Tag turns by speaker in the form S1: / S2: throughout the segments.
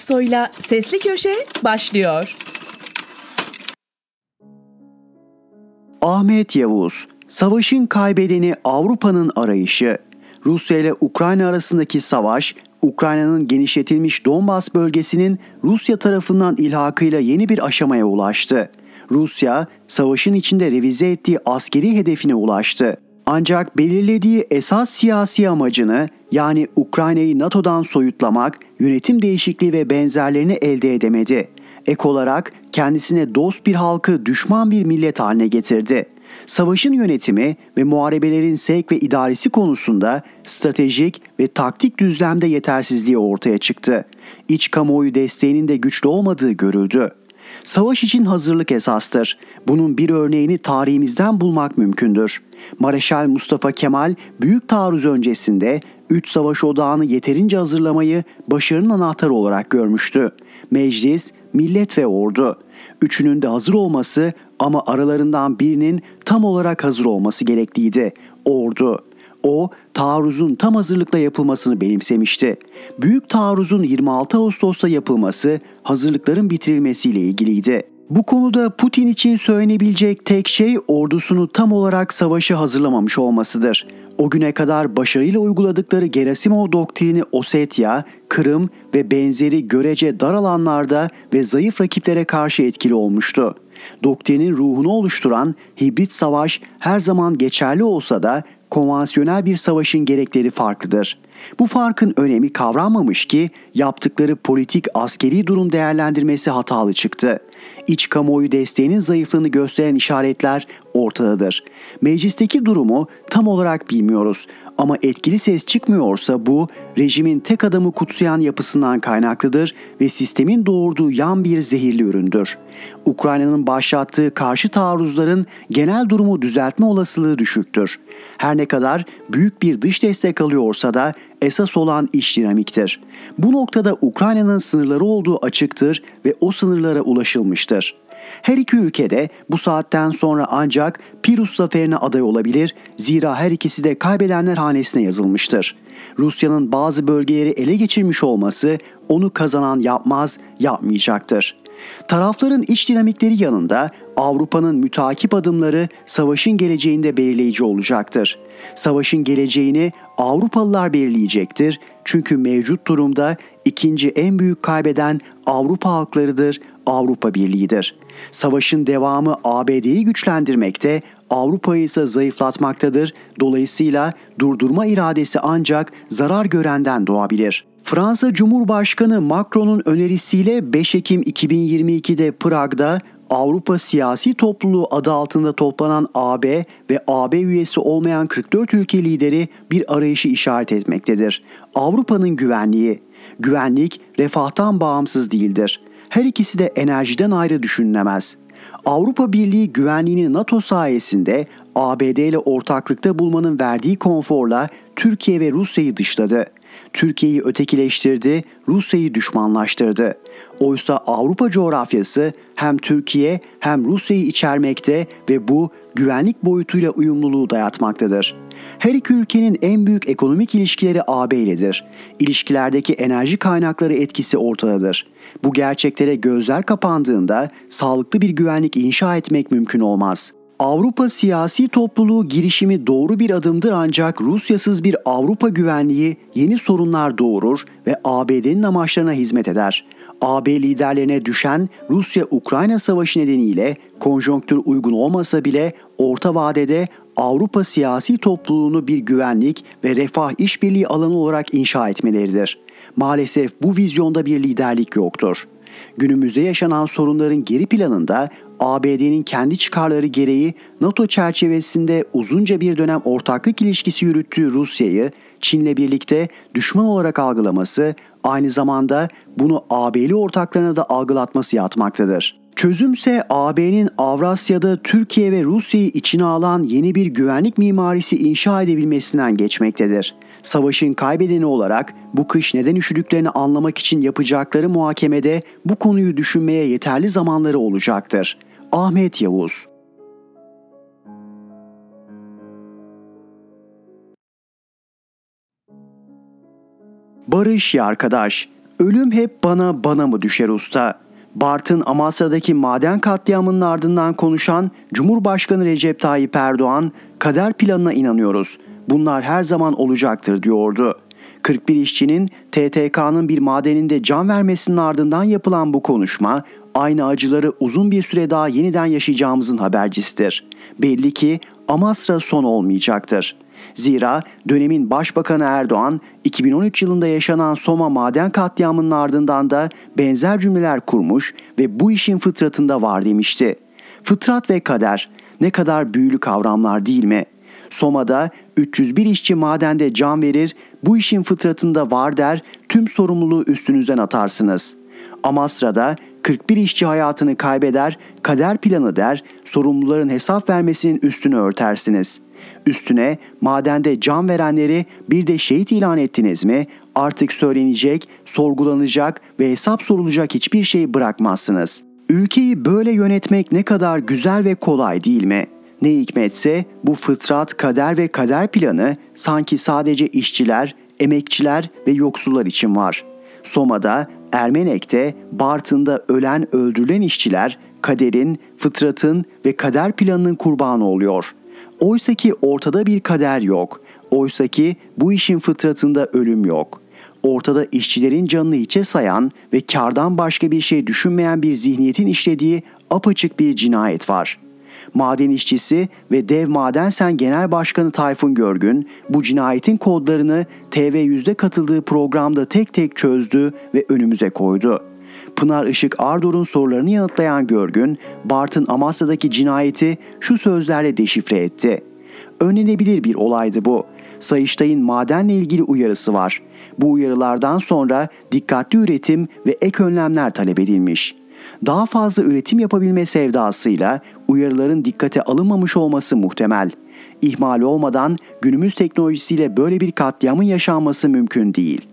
S1: Aksoy'la Sesli Köşe başlıyor.
S2: Ahmet Yavuz, Savaşın Kaybedeni Avrupa'nın Arayışı Rusya ile Ukrayna arasındaki savaş, Ukrayna'nın genişletilmiş Donbas bölgesinin Rusya tarafından ilhakıyla yeni bir aşamaya ulaştı. Rusya, savaşın içinde revize ettiği askeri hedefine ulaştı. Ancak belirlediği esas siyasi amacını yani Ukrayna'yı NATO'dan soyutlamak, yönetim değişikliği ve benzerlerini elde edemedi. Ek olarak kendisine dost bir halkı düşman bir millet haline getirdi. Savaşın yönetimi ve muharebelerin sevk ve idaresi konusunda stratejik ve taktik düzlemde yetersizliği ortaya çıktı. İç kamuoyu desteğinin de güçlü olmadığı görüldü. Savaş için hazırlık esastır. Bunun bir örneğini tarihimizden bulmak mümkündür. Mareşal Mustafa Kemal büyük taarruz öncesinde 3 savaş odağını yeterince hazırlamayı başarının anahtarı olarak görmüştü. Meclis, millet ve ordu. Üçünün de hazır olması ama aralarından birinin tam olarak hazır olması gerekliydi. Ordu. O, taarruzun tam hazırlıkla yapılmasını benimsemişti. Büyük taarruzun 26 Ağustos'ta yapılması hazırlıkların bitirilmesiyle ilgiliydi. Bu konuda Putin için söylenebilecek tek şey ordusunu tam olarak savaşı hazırlamamış olmasıdır. O güne kadar başarıyla uyguladıkları Gerasimov doktrini Osetya, Kırım ve benzeri görece dar alanlarda ve zayıf rakiplere karşı etkili olmuştu. Doktrinin ruhunu oluşturan hibrit savaş her zaman geçerli olsa da konvansiyonel bir savaşın gerekleri farklıdır. Bu farkın önemi kavranmamış ki yaptıkları politik askeri durum değerlendirmesi hatalı çıktı. İç kamuoyu desteğinin zayıflığını gösteren işaretler ortadadır. Meclisteki durumu tam olarak bilmiyoruz ama etkili ses çıkmıyorsa bu rejimin tek adamı kutsayan yapısından kaynaklıdır ve sistemin doğurduğu yan bir zehirli üründür. Ukrayna'nın başlattığı karşı taarruzların genel durumu düzeltme olasılığı düşüktür. Her ne kadar büyük bir dış destek alıyorsa da esas olan iş dinamiktir. Bu noktada Ukrayna'nın sınırları olduğu açıktır ve o sınırlara ulaşılmıştır. Her iki ülkede bu saatten sonra ancak Pirus zaferine aday olabilir zira her ikisi de kaybedenler hanesine yazılmıştır. Rusya'nın bazı bölgeleri ele geçirmiş olması onu kazanan yapmaz, yapmayacaktır. Tarafların iç dinamikleri yanında Avrupa'nın mütakip adımları savaşın geleceğinde belirleyici olacaktır. Savaşın geleceğini Avrupalılar belirleyecektir. Çünkü mevcut durumda ikinci en büyük kaybeden Avrupa halklarıdır, Avrupa Birliği'dir. Savaşın devamı ABD'yi güçlendirmekte, Avrupa'yı ise zayıflatmaktadır. Dolayısıyla durdurma iradesi ancak zarar görenden doğabilir. Fransa Cumhurbaşkanı Macron'un önerisiyle 5 Ekim 2022'de Prag'da Avrupa Siyasi Topluluğu adı altında toplanan AB ve AB üyesi olmayan 44 ülke lideri bir arayışı işaret etmektedir. Avrupa'nın güvenliği. Güvenlik refahtan bağımsız değildir. Her ikisi de enerjiden ayrı düşünülemez. Avrupa Birliği güvenliğini NATO sayesinde ABD ile ortaklıkta bulmanın verdiği konforla Türkiye ve Rusya'yı dışladı. Türkiye'yi ötekileştirdi, Rusya'yı düşmanlaştırdı. Oysa Avrupa coğrafyası hem Türkiye hem Rusya'yı içermekte ve bu güvenlik boyutuyla uyumluluğu dayatmaktadır. Her iki ülkenin en büyük ekonomik ilişkileri AB iledir. İlişkilerdeki enerji kaynakları etkisi ortadadır. Bu gerçeklere gözler kapandığında sağlıklı bir güvenlik inşa etmek mümkün olmaz. Avrupa siyasi topluluğu girişimi doğru bir adımdır ancak Rusyasız bir Avrupa güvenliği yeni sorunlar doğurur ve ABD'nin amaçlarına hizmet eder. AB liderlerine düşen Rusya-Ukrayna savaşı nedeniyle konjonktür uygun olmasa bile orta vadede Avrupa siyasi topluluğunu bir güvenlik ve refah işbirliği alanı olarak inşa etmeleridir. Maalesef bu vizyonda bir liderlik yoktur. Günümüzde yaşanan sorunların geri planında ABD'nin kendi çıkarları gereği NATO çerçevesinde uzunca bir dönem ortaklık ilişkisi yürüttüğü Rusya'yı Çin'le birlikte düşman olarak algılaması aynı zamanda bunu AB'li ortaklarına da algılatması yatmaktadır. Çözümse AB'nin Avrasya'da Türkiye ve Rusya'yı içine alan yeni bir güvenlik mimarisi inşa edebilmesinden geçmektedir. Savaşın kaybedeni olarak bu kış neden üşüdüklerini anlamak için yapacakları muhakemede bu konuyu düşünmeye yeterli zamanları olacaktır. Ahmet Yavuz Barış ya arkadaş, Ölüm hep bana bana mı düşer usta? Bartın Amasra'daki maden katliamının ardından konuşan Cumhurbaşkanı Recep Tayyip Erdoğan, kader planına inanıyoruz. Bunlar her zaman olacaktır diyordu. 41 işçinin TTK'nın bir madeninde can vermesinin ardından yapılan bu konuşma aynı acıları uzun bir süre daha yeniden yaşayacağımızın habercisidir. Belli ki Amasra son olmayacaktır. Zira dönemin Başbakanı Erdoğan 2013 yılında yaşanan Soma maden katliamının ardından da benzer cümleler kurmuş ve bu işin fıtratında var demişti. Fıtrat ve kader ne kadar büyülü kavramlar değil mi? Soma'da 301 işçi madende can verir, bu işin fıtratında var der, tüm sorumluluğu üstünüzden atarsınız. Amasra'da 41 işçi hayatını kaybeder, kader planı der, sorumluların hesap vermesinin üstünü örtersiniz. Üstüne madende can verenleri bir de şehit ilan ettiniz mi artık söylenecek, sorgulanacak ve hesap sorulacak hiçbir şey bırakmazsınız. Ülkeyi böyle yönetmek ne kadar güzel ve kolay değil mi?'' Ne hikmetse bu fıtrat, kader ve kader planı sanki sadece işçiler, emekçiler ve yoksullar için var. Soma'da, Ermenek'te, Bartın'da ölen öldürülen işçiler kaderin, fıtratın ve kader planının kurbanı oluyor. Oysa ki ortada bir kader yok. Oysa ki bu işin fıtratında ölüm yok. Ortada işçilerin canını hiçe sayan ve kardan başka bir şey düşünmeyen bir zihniyetin işlediği apaçık bir cinayet var.'' maden işçisi ve Dev Madensen Genel Başkanı Tayfun Görgün bu cinayetin kodlarını TV100'de katıldığı programda tek tek çözdü ve önümüze koydu. Pınar Işık Ardor'un sorularını yanıtlayan Görgün, Bartın Amasya'daki cinayeti şu sözlerle deşifre etti. Önlenebilir bir olaydı bu. Sayıştay'ın madenle ilgili uyarısı var. Bu uyarılardan sonra dikkatli üretim ve ek önlemler talep edilmiş daha fazla üretim yapabilme sevdasıyla uyarıların dikkate alınmamış olması muhtemel. İhmal olmadan günümüz teknolojisiyle böyle bir katliamın yaşanması mümkün değil.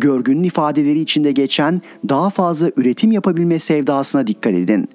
S2: Görgünün ifadeleri içinde geçen daha fazla üretim yapabilme sevdasına dikkat edin.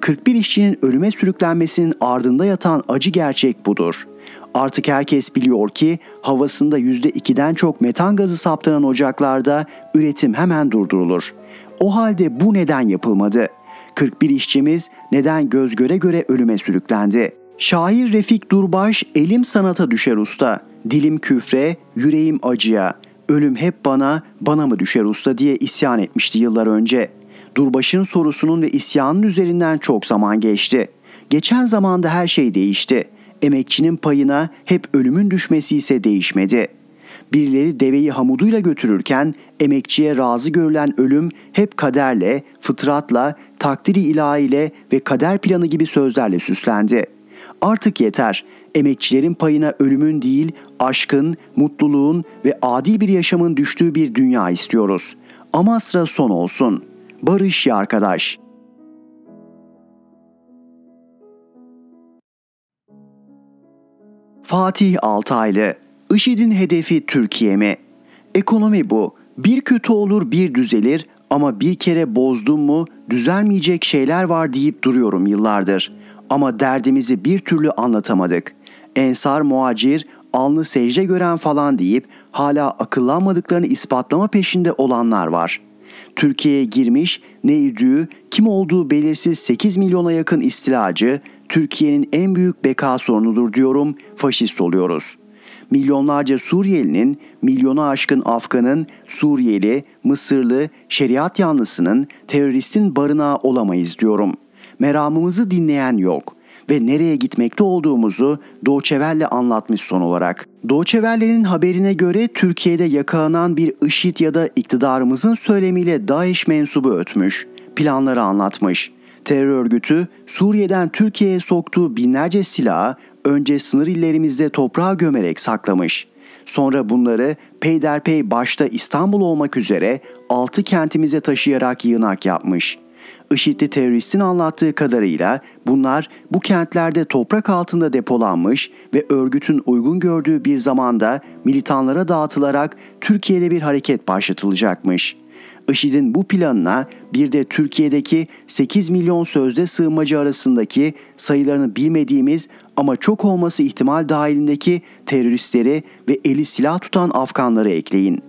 S2: 41 işçinin ölüme sürüklenmesinin ardında yatan acı gerçek budur. Artık herkes biliyor ki havasında %2'den çok metan gazı saptanan ocaklarda üretim hemen durdurulur. O halde bu neden yapılmadı? 41 işçimiz neden göz göre göre ölüme sürüklendi? Şair Refik Durbaş elim sanata düşer usta. Dilim küfre, yüreğim acıya. Ölüm hep bana, bana mı düşer usta diye isyan etmişti yıllar önce. Durbaş'ın sorusunun ve isyanın üzerinden çok zaman geçti. Geçen zamanda her şey değişti. Emekçinin payına hep ölümün düşmesi ise değişmedi.'' Birileri deveyi hamuduyla götürürken emekçiye razı görülen ölüm hep kaderle, fıtratla, takdiri ilahiyle ve kader planı gibi sözlerle süslendi. Artık yeter. Emekçilerin payına ölümün değil, aşkın, mutluluğun ve adi bir yaşamın düştüğü bir dünya istiyoruz. Amasra son olsun. Barış ya arkadaş. Fatih Altaylı IŞİD'in hedefi Türkiye mi? Ekonomi bu. Bir kötü olur bir düzelir ama bir kere bozdum mu düzelmeyecek şeyler var deyip duruyorum yıllardır. Ama derdimizi bir türlü anlatamadık. Ensar muacir, alnı secde gören falan deyip hala akıllanmadıklarını ispatlama peşinde olanlar var. Türkiye'ye girmiş, ne idüğü, kim olduğu belirsiz 8 milyona yakın istilacı, Türkiye'nin en büyük beka sorunudur diyorum, faşist oluyoruz.'' milyonlarca Suriyelinin, milyona aşkın Afgan'ın, Suriyeli, Mısırlı, şeriat yanlısının, teröristin barınağı olamayız diyorum. Meramımızı dinleyen yok ve nereye gitmekte olduğumuzu Doğçevel'le anlatmış son olarak. Doğçevel'lerin haberine göre Türkiye'de yakalanan bir IŞİD ya da iktidarımızın söylemiyle DAEŞ mensubu ötmüş, planları anlatmış. Terör örgütü Suriye'den Türkiye'ye soktuğu binlerce silahı önce sınır illerimizde toprağa gömerek saklamış. Sonra bunları peyderpey başta İstanbul olmak üzere altı kentimize taşıyarak yığınak yapmış. IŞİD'li teröristin anlattığı kadarıyla bunlar bu kentlerde toprak altında depolanmış ve örgütün uygun gördüğü bir zamanda militanlara dağıtılarak Türkiye'de bir hareket başlatılacakmış.'' IŞİD'in bu planına bir de Türkiye'deki 8 milyon sözde sığınmacı arasındaki sayılarını bilmediğimiz ama çok olması ihtimal dahilindeki teröristleri ve eli silah tutan Afganları ekleyin.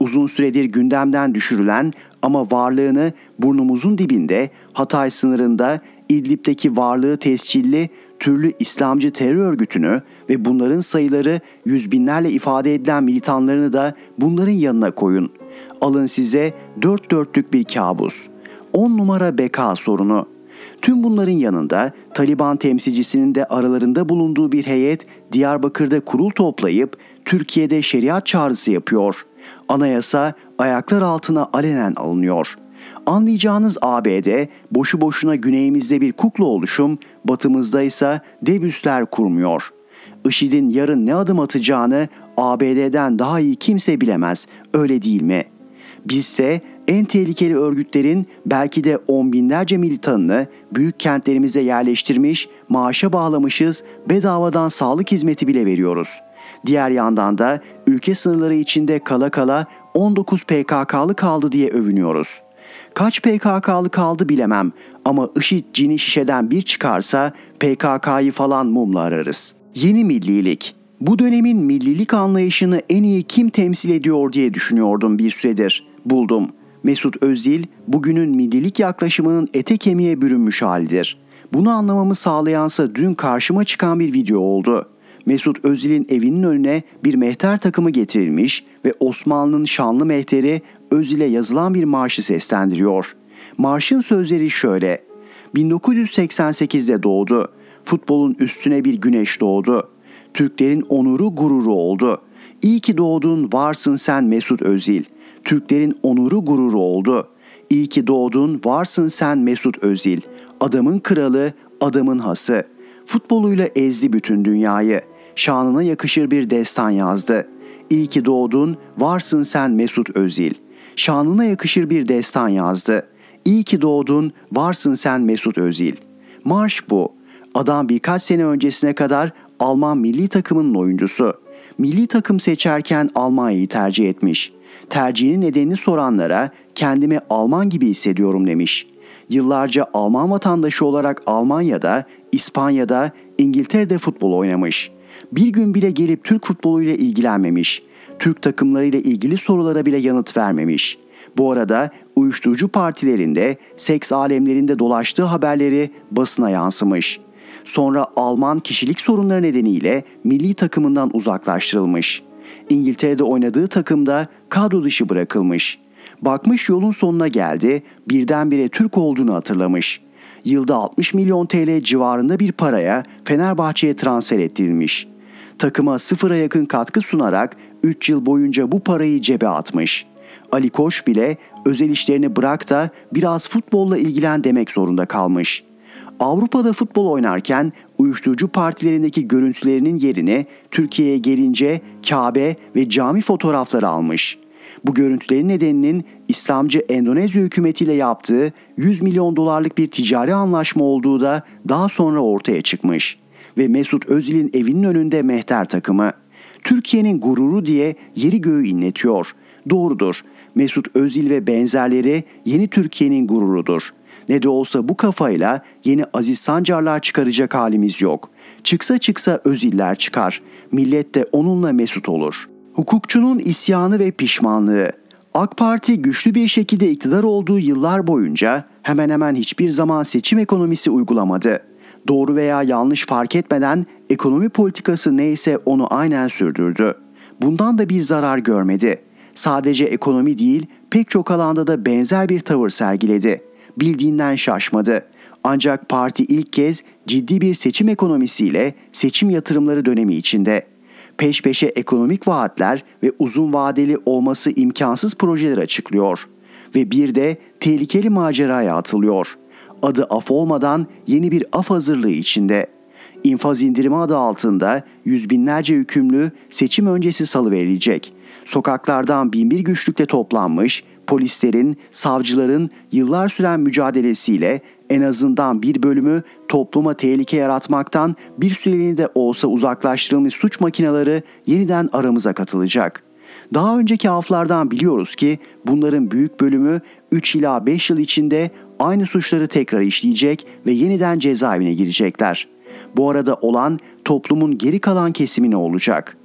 S2: Uzun süredir gündemden düşürülen Ama varlığını burnumuzun dibinde Hatay sınırında İdlib'deki varlığı tescilli türlü İslamcı terör örgütünü ve bunların sayıları yüz binlerle ifade edilen militanlarını da bunların yanına koyun. Alın size dört dörtlük bir kabus. 10 numara beka sorunu. Tüm bunların yanında Taliban temsilcisinin de aralarında bulunduğu bir heyet Diyarbakır'da kurul toplayıp Türkiye'de şeriat çağrısı yapıyor. Anayasa ayaklar altına alenen alınıyor. Anlayacağınız ABD boşu boşuna güneyimizde bir kukla oluşum, batımızda ise dev üsler kurmuyor. IŞİD'in yarın ne adım atacağını ABD'den daha iyi kimse bilemez, öyle değil mi? Bizse en tehlikeli örgütlerin belki de on binlerce militanını büyük kentlerimize yerleştirmiş, maaşa bağlamışız, bedavadan sağlık hizmeti bile veriyoruz. Diğer yandan da ülke sınırları içinde kala kala 19 PKK'lı kaldı diye övünüyoruz. Kaç PKK'lı kaldı bilemem ama IŞİD cini şişeden bir çıkarsa PKK'yı falan mumla ararız. Yeni millilik. Bu dönemin millilik anlayışını en iyi kim temsil ediyor diye düşünüyordum bir süredir. Buldum. Mesut Özil bugünün millilik yaklaşımının ete kemiğe bürünmüş halidir. Bunu anlamamı sağlayansa dün karşıma çıkan bir video oldu. Mesut Özil'in evinin önüne bir mehter takımı getirilmiş ve Osmanlı'nın şanlı mehteri Özil'e yazılan bir marşı seslendiriyor. Marşın sözleri şöyle. 1988'de doğdu. Futbolun üstüne bir güneş doğdu. Türklerin onuru gururu oldu. İyi ki doğdun varsın sen Mesut Özil. Türklerin onuru gururu oldu. İyi ki doğdun varsın sen Mesut Özil. Adamın kralı, adamın hası. Futboluyla ezdi bütün dünyayı. Şanına yakışır bir destan yazdı. İyi ki doğdun, varsın sen Mesut Özil. Şanına yakışır bir destan yazdı. İyi ki doğdun, varsın sen Mesut Özil. Marş bu. Adam birkaç sene öncesine kadar Alman milli takımının oyuncusu. Milli takım seçerken Almanya'yı tercih etmiş. Tercihinin nedenini soranlara kendimi Alman gibi hissediyorum demiş. Yıllarca Alman vatandaşı olarak Almanya'da, İspanya'da, İngiltere'de futbol oynamış. Bir gün bile gelip Türk futboluyla ilgilenmemiş. Türk takımlarıyla ilgili sorulara bile yanıt vermemiş. Bu arada uyuşturucu partilerinde, seks alemlerinde dolaştığı haberleri basına yansımış. Sonra Alman kişilik sorunları nedeniyle milli takımından uzaklaştırılmış. İngiltere'de oynadığı takımda kadro dışı bırakılmış. Bakmış yolun sonuna geldi, birdenbire Türk olduğunu hatırlamış. Yılda 60 milyon TL civarında bir paraya Fenerbahçe'ye transfer ettirilmiş. Takıma sıfıra yakın katkı sunarak 3 yıl boyunca bu parayı cebe atmış. Ali Koç bile özel işlerini bırak da biraz futbolla ilgilen demek zorunda kalmış. Avrupa'da futbol oynarken uyuşturucu partilerindeki görüntülerinin yerini Türkiye'ye gelince Kabe ve cami fotoğrafları almış. Bu görüntülerin nedeninin İslamcı Endonezya hükümetiyle yaptığı 100 milyon dolarlık bir ticari anlaşma olduğu da daha sonra ortaya çıkmış. Ve Mesut Özil'in evinin önünde mehter takımı. Türkiye'nin gururu diye yeri göğü inletiyor. Doğrudur. Mesut Özil ve benzerleri yeni Türkiye'nin gururudur. Ne de olsa bu kafayla yeni Aziz Sancarlar çıkaracak halimiz yok. Çıksa çıksa Öziller çıkar. Millet de onunla mesut olur. Hukukçunun isyanı ve pişmanlığı. AK Parti güçlü bir şekilde iktidar olduğu yıllar boyunca hemen hemen hiçbir zaman seçim ekonomisi uygulamadı. Doğru veya yanlış fark etmeden ekonomi politikası neyse onu aynen sürdürdü. Bundan da bir zarar görmedi. Sadece ekonomi değil, pek çok alanda da benzer bir tavır sergiledi. Bildiğinden şaşmadı. Ancak parti ilk kez ciddi bir seçim ekonomisiyle seçim yatırımları dönemi içinde. Peş peşe ekonomik vaatler ve uzun vadeli olması imkansız projeler açıklıyor. Ve bir de tehlikeli maceraya atılıyor. Adı af olmadan yeni bir af hazırlığı içinde. İnfaz indirimi adı altında yüz binlerce hükümlü seçim öncesi salı verilecek. Sokaklardan binbir güçlükle toplanmış, polislerin, savcıların yıllar süren mücadelesiyle en azından bir bölümü topluma tehlike yaratmaktan bir süreliğine de olsa uzaklaştırılmış suç makineleri yeniden aramıza katılacak. Daha önceki haflardan biliyoruz ki bunların büyük bölümü 3 ila 5 yıl içinde aynı suçları tekrar işleyecek ve yeniden cezaevine girecekler. Bu arada olan toplumun geri kalan kesimi ne olacak?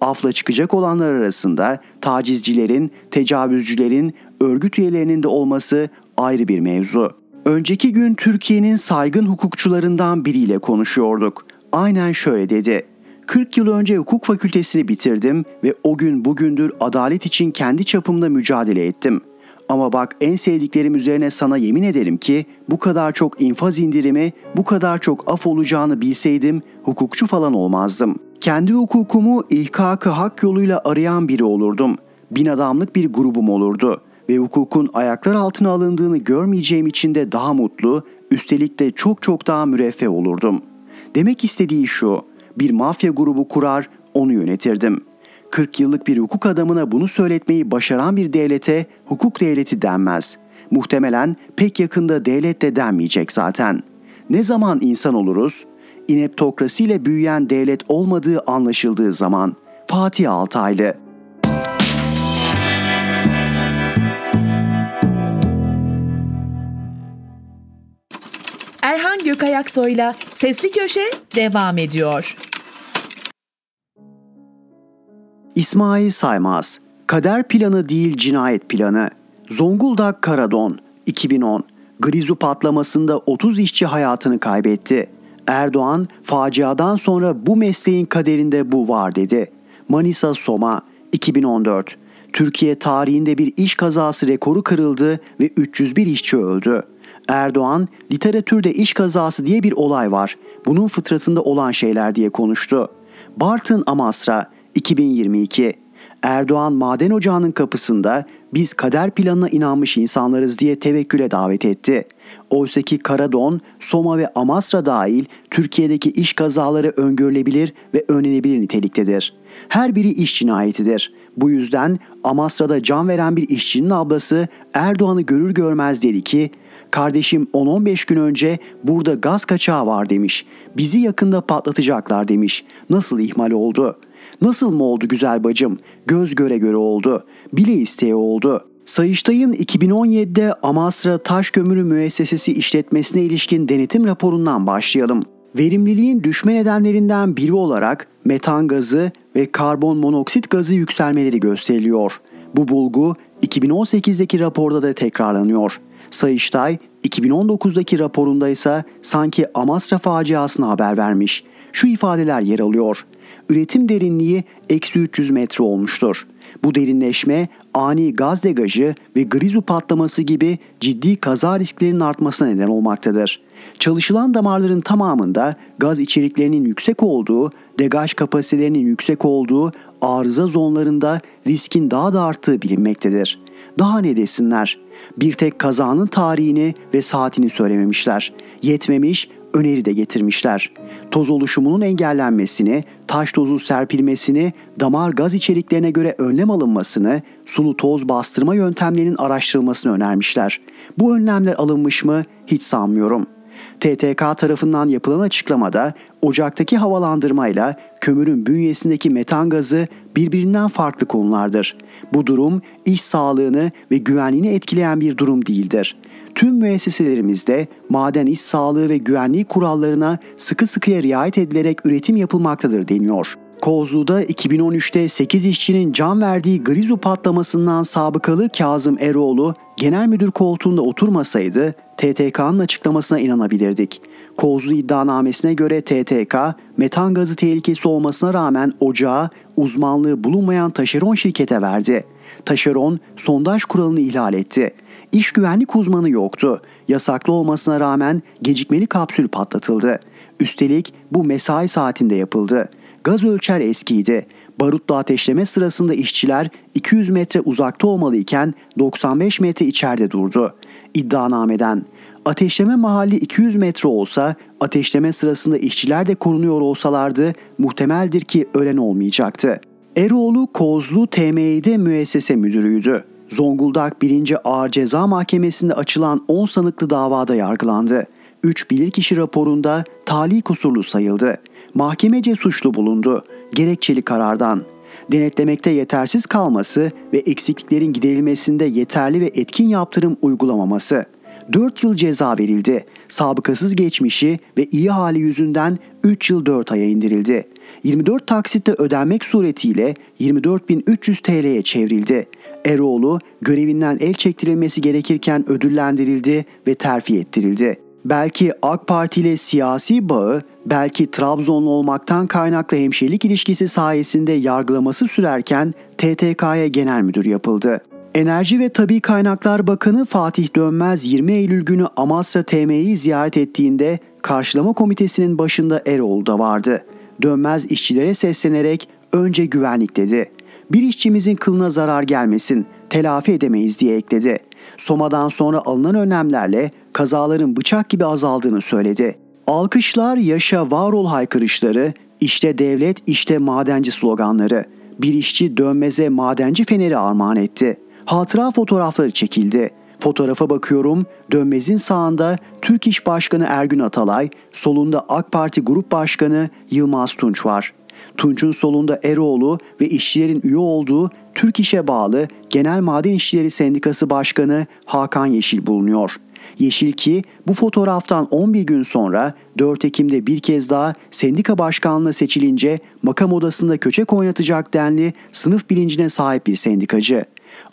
S2: Afla çıkacak olanlar arasında tacizcilerin, tecavüzcülerin, örgüt üyelerinin de olması ayrı bir mevzu. Önceki gün Türkiye'nin saygın hukukçularından biriyle konuşuyorduk. Aynen şöyle dedi. 40 yıl önce hukuk fakültesini bitirdim ve o gün bugündür adalet için kendi çapımda mücadele ettim. Ama bak en sevdiklerim üzerine sana yemin ederim ki bu kadar çok infaz indirimi, bu kadar çok af olacağını bilseydim hukukçu falan olmazdım. Kendi hukukumu ihkakı hak yoluyla arayan biri olurdum. Bin adamlık bir grubum olurdu ve hukukun ayaklar altına alındığını görmeyeceğim için de daha mutlu, üstelik de çok çok daha müreffeh olurdum. Demek istediği şu, bir mafya grubu kurar, onu yönetirdim. 40 yıllık bir hukuk adamına bunu söyletmeyi başaran bir devlete hukuk devleti denmez. Muhtemelen pek yakında devlet de denmeyecek zaten. Ne zaman insan oluruz? İneptokrasiyle büyüyen devlet olmadığı anlaşıldığı zaman. Fatih Altaylı
S1: Erhan Gökayaksoy'la Sesli Köşe devam ediyor.
S2: İsmail Saymaz Kader planı değil cinayet planı. Zonguldak Karadon 2010 Grizu patlamasında 30 işçi hayatını kaybetti. Erdoğan faciadan sonra bu mesleğin kaderinde bu var dedi. Manisa Soma 2014 Türkiye tarihinde bir iş kazası rekoru kırıldı ve 301 işçi öldü. Erdoğan, literatürde iş kazası diye bir olay var. Bunun fıtratında olan şeyler diye konuştu. Bartın Amasra 2022 Erdoğan maden ocağının kapısında biz kader planına inanmış insanlarız diye tevekküle davet etti. Oysaki Karadon, Soma ve Amasra dahil Türkiye'deki iş kazaları öngörülebilir ve önlenebilir niteliktedir. Her biri iş cinayetidir. Bu yüzden Amasra'da can veren bir işçinin ablası Erdoğan'ı görür görmez dedi ki Kardeşim 10-15 gün önce burada gaz kaçağı var demiş. Bizi yakında patlatacaklar demiş. Nasıl ihmal oldu? Nasıl mı oldu güzel bacım? Göz göre göre oldu. Bile isteye oldu. Sayıştay'ın 2017'de Amasra Taş Kömürü Müessesesi işletmesine ilişkin denetim raporundan başlayalım. Verimliliğin düşme nedenlerinden biri olarak metan gazı ve karbon monoksit gazı yükselmeleri gösteriliyor. Bu bulgu 2018'deki raporda da tekrarlanıyor. Sayıştay 2019'daki raporunda ise sanki Amasra faciasını haber vermiş. Şu ifadeler yer alıyor. Üretim derinliği eksi 300 metre olmuştur. Bu derinleşme ani gaz degajı ve grizu patlaması gibi ciddi kaza risklerinin artmasına neden olmaktadır. Çalışılan damarların tamamında gaz içeriklerinin yüksek olduğu, degaj kapasitelerinin yüksek olduğu arıza zonlarında riskin daha da arttığı bilinmektedir. Daha ne desinler? Bir tek kazanın tarihini ve saatini söylememişler. Yetmemiş, öneri de getirmişler. Toz oluşumunun engellenmesini, taş tozu serpilmesini, damar gaz içeriklerine göre önlem alınmasını, sulu toz bastırma yöntemlerinin araştırılmasını önermişler. Bu önlemler alınmış mı? Hiç sanmıyorum.'' TTK tarafından yapılan açıklamada ocaktaki havalandırmayla kömürün bünyesindeki metan gazı birbirinden farklı konulardır. Bu durum iş sağlığını ve güvenliğini etkileyen bir durum değildir. Tüm müesseselerimizde maden iş sağlığı ve güvenliği kurallarına sıkı sıkıya riayet edilerek üretim yapılmaktadır deniyor. Kozlu'da 2013'te 8 işçinin can verdiği Grizu patlamasından sabıkalı Kazım Eroğlu genel müdür koltuğunda oturmasaydı TTK'nın açıklamasına inanabilirdik. Kozlu iddianamesine göre TTK, metan gazı tehlikesi olmasına rağmen ocağı uzmanlığı bulunmayan taşeron şirkete verdi. Taşeron sondaj kuralını ihlal etti. İş güvenlik uzmanı yoktu. Yasaklı olmasına rağmen gecikmeli kapsül patlatıldı. Üstelik bu mesai saatinde yapıldı. Gaz ölçer eskiydi. Barutlu ateşleme sırasında işçiler 200 metre uzakta olmalıyken 95 metre içeride durdu. İddianameden ateşleme mahalli 200 metre olsa ateşleme sırasında işçiler de korunuyor olsalardı muhtemeldir ki ölen olmayacaktı. Eroğlu Kozlu TMİ'de müessese müdürüydü. Zonguldak 1. Ağır Ceza Mahkemesi'nde açılan 10 sanıklı davada yargılandı. 3 bilirkişi raporunda tali kusurlu sayıldı. Mahkemece suçlu bulundu. Gerekçeli karardan. Denetlemekte yetersiz kalması ve eksikliklerin giderilmesinde yeterli ve etkin yaptırım uygulamaması. 4 yıl ceza verildi. Sabıkasız geçmişi ve iyi hali yüzünden 3 yıl 4 aya indirildi. 24 taksitte ödenmek suretiyle 24.300 TL'ye çevrildi. Eroğlu görevinden el çektirilmesi gerekirken ödüllendirildi ve terfi ettirildi. Belki AK Parti ile siyasi bağı, belki Trabzonlu olmaktan kaynaklı hemşirelik ilişkisi sayesinde yargılaması sürerken TTK'ya genel müdür yapıldı. Enerji ve Tabi Kaynaklar Bakanı Fatih Dönmez 20 Eylül günü Amasra TM'yi ziyaret ettiğinde karşılama komitesinin başında Eroğlu da vardı. Dönmez işçilere seslenerek önce güvenlik dedi. Bir işçimizin kılına zarar gelmesin, telafi edemeyiz diye ekledi. Soma'dan sonra alınan önlemlerle kazaların bıçak gibi azaldığını söyledi. Alkışlar, yaşa var ol haykırışları, işte devlet, işte madenci sloganları. Bir işçi dönmeze madenci feneri armağan etti. Hatıra fotoğrafları çekildi. Fotoğrafa bakıyorum. Dönmez'in sağında Türk İş Başkanı Ergün Atalay, solunda AK Parti Grup Başkanı Yılmaz Tunç var. Tunç'un solunda Eroğlu ve işçilerin üye olduğu Türk İş'e bağlı Genel Maden İşçileri Sendikası Başkanı Hakan Yeşil bulunuyor. Yeşil ki bu fotoğraftan 11 gün sonra 4 Ekim'de bir kez daha sendika başkanlığına seçilince makam odasında köçek oynatacak denli sınıf bilincine sahip bir sendikacı.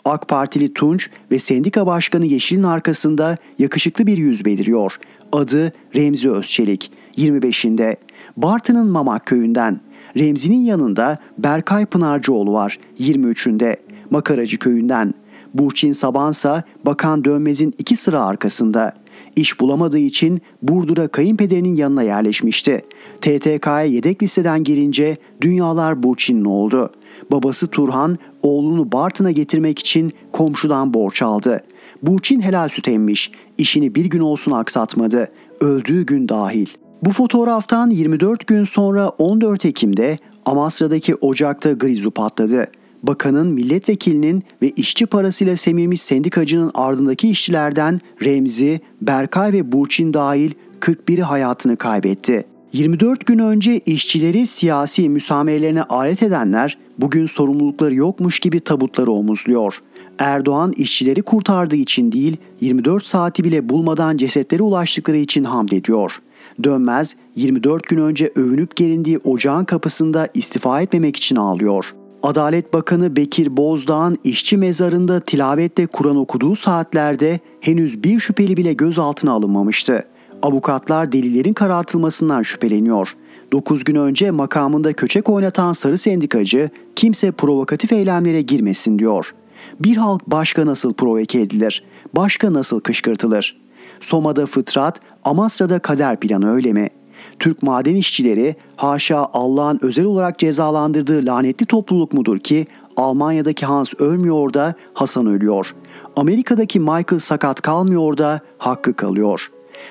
S2: AK Partili Tunç ve sendika başkanı Yeşil'in arkasında yakışıklı bir yüz beliriyor. Adı Remzi Özçelik. 25'inde. Bartın'ın Mamak köyünden. Remzi'nin yanında Berkay Pınarcıoğlu var 23'ünde Makaracı köyünden. Burçin Sabansa Bakan Dönmez'in iki sıra arkasında. İş bulamadığı için Burdur'a kayınpederinin yanına yerleşmişti. TTK'ya yedek listeden girince dünyalar Burçin'in oldu. Babası Turhan oğlunu Bartın'a getirmek için komşudan borç aldı. Burçin helal süt emmiş. İşini bir gün olsun aksatmadı. Öldüğü gün dahil. Bu fotoğraftan 24 gün sonra 14 Ekim'de Amasra'daki ocakta grizu patladı. Bakanın, milletvekilinin ve işçi parasıyla semirmiş sendikacının ardındaki işçilerden Remzi, Berkay ve Burçin dahil 41'i hayatını kaybetti. 24 gün önce işçileri siyasi müsamerelerine alet edenler bugün sorumlulukları yokmuş gibi tabutları omuzluyor. Erdoğan işçileri kurtardığı için değil 24 saati bile bulmadan cesetlere ulaştıkları için hamd ediyor. Dönmez 24 gün önce övünüp gelindiği ocağın kapısında istifa etmemek için ağlıyor. Adalet Bakanı Bekir Bozdağ'ın işçi mezarında tilavette Kur'an okuduğu saatlerde henüz bir şüpheli bile gözaltına alınmamıştı. Avukatlar delillerin karartılmasından şüpheleniyor. 9 gün önce makamında köçek oynatan sarı sendikacı kimse provokatif eylemlere girmesin diyor. Bir halk başka nasıl provoke edilir? Başka nasıl kışkırtılır? Soma'da fıtrat, Amasra'da kader planı öyle mi? Türk maden işçileri haşa Allah'ın özel olarak cezalandırdığı lanetli topluluk mudur ki Almanya'daki Hans ölmüyor da Hasan ölüyor. Amerika'daki Michael sakat kalmıyor da hakkı kalıyor.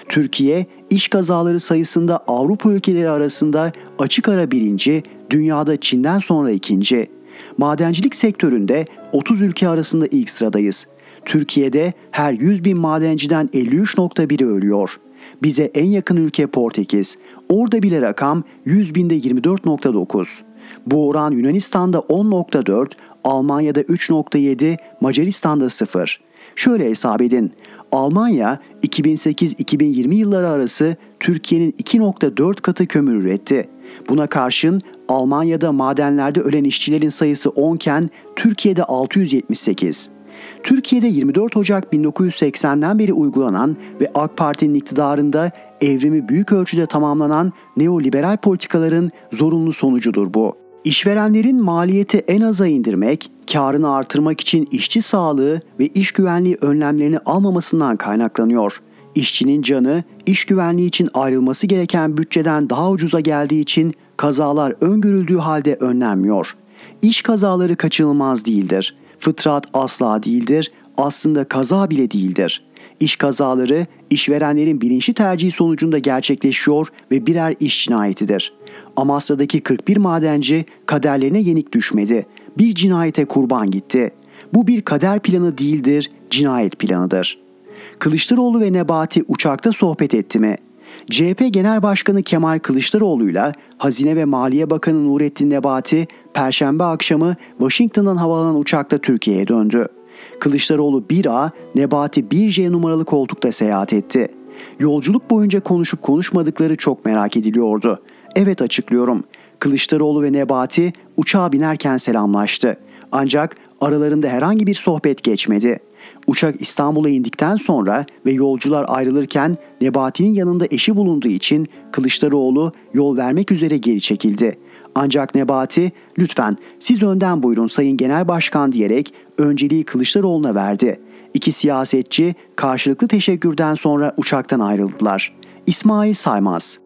S2: Türkiye iş kazaları sayısında Avrupa ülkeleri arasında açık ara birinci, dünyada Çin'den sonra ikinci. Madencilik sektöründe 30 ülke arasında ilk sıradayız. Türkiye'de her 100 bin madenciden 53.1'i ölüyor. Bize en yakın ülke Portekiz. Orada bile rakam 100 binde 24.9. Bu oran Yunanistan'da 10.4, Almanya'da 3.7, Macaristan'da 0. Şöyle hesap edin. Almanya 2008-2020 yılları arası Türkiye'nin 2.4 katı kömür üretti. Buna karşın Almanya'da madenlerde ölen işçilerin sayısı 10 iken Türkiye'de 678. Türkiye'de 24 Ocak 1980'den beri uygulanan ve AK Parti'nin iktidarında evrimi büyük ölçüde tamamlanan neoliberal politikaların zorunlu sonucudur bu. İşverenlerin maliyeti en aza indirmek, karını artırmak için işçi sağlığı ve iş güvenliği önlemlerini almamasından kaynaklanıyor. İşçinin canı, iş güvenliği için ayrılması gereken bütçeden daha ucuza geldiği için kazalar öngörüldüğü halde önlenmiyor. İş kazaları kaçınılmaz değildir. Fıtrat asla değildir, aslında kaza bile değildir. İş kazaları işverenlerin bilinçli tercihi sonucunda gerçekleşiyor ve birer iş cinayetidir. Amasra'daki 41 madenci kaderlerine yenik düşmedi. Bir cinayete kurban gitti. Bu bir kader planı değildir, cinayet planıdır. Kılıçdaroğlu ve Nebati uçakta sohbet etti mi? CHP Genel Başkanı Kemal Kılıçdaroğlu'yla Hazine ve Maliye Bakanı Nurettin Nebati Perşembe akşamı Washington'dan havalanan uçakla Türkiye'ye döndü. Kılıçdaroğlu 1A, Nebati 1C numaralı koltukta seyahat etti. Yolculuk boyunca konuşup konuşmadıkları çok merak ediliyordu. Evet açıklıyorum. Kılıçdaroğlu ve Nebati uçağa binerken selamlaştı. Ancak aralarında herhangi bir sohbet geçmedi. Uçak İstanbul'a indikten sonra ve yolcular ayrılırken Nebati'nin yanında eşi bulunduğu için Kılıçdaroğlu yol vermek üzere geri çekildi. Ancak Nebati lütfen siz önden buyurun Sayın Genel Başkan diyerek önceliği Kılıçdaroğlu'na verdi. İki siyasetçi karşılıklı teşekkürden sonra uçaktan ayrıldılar. İsmail Saymaz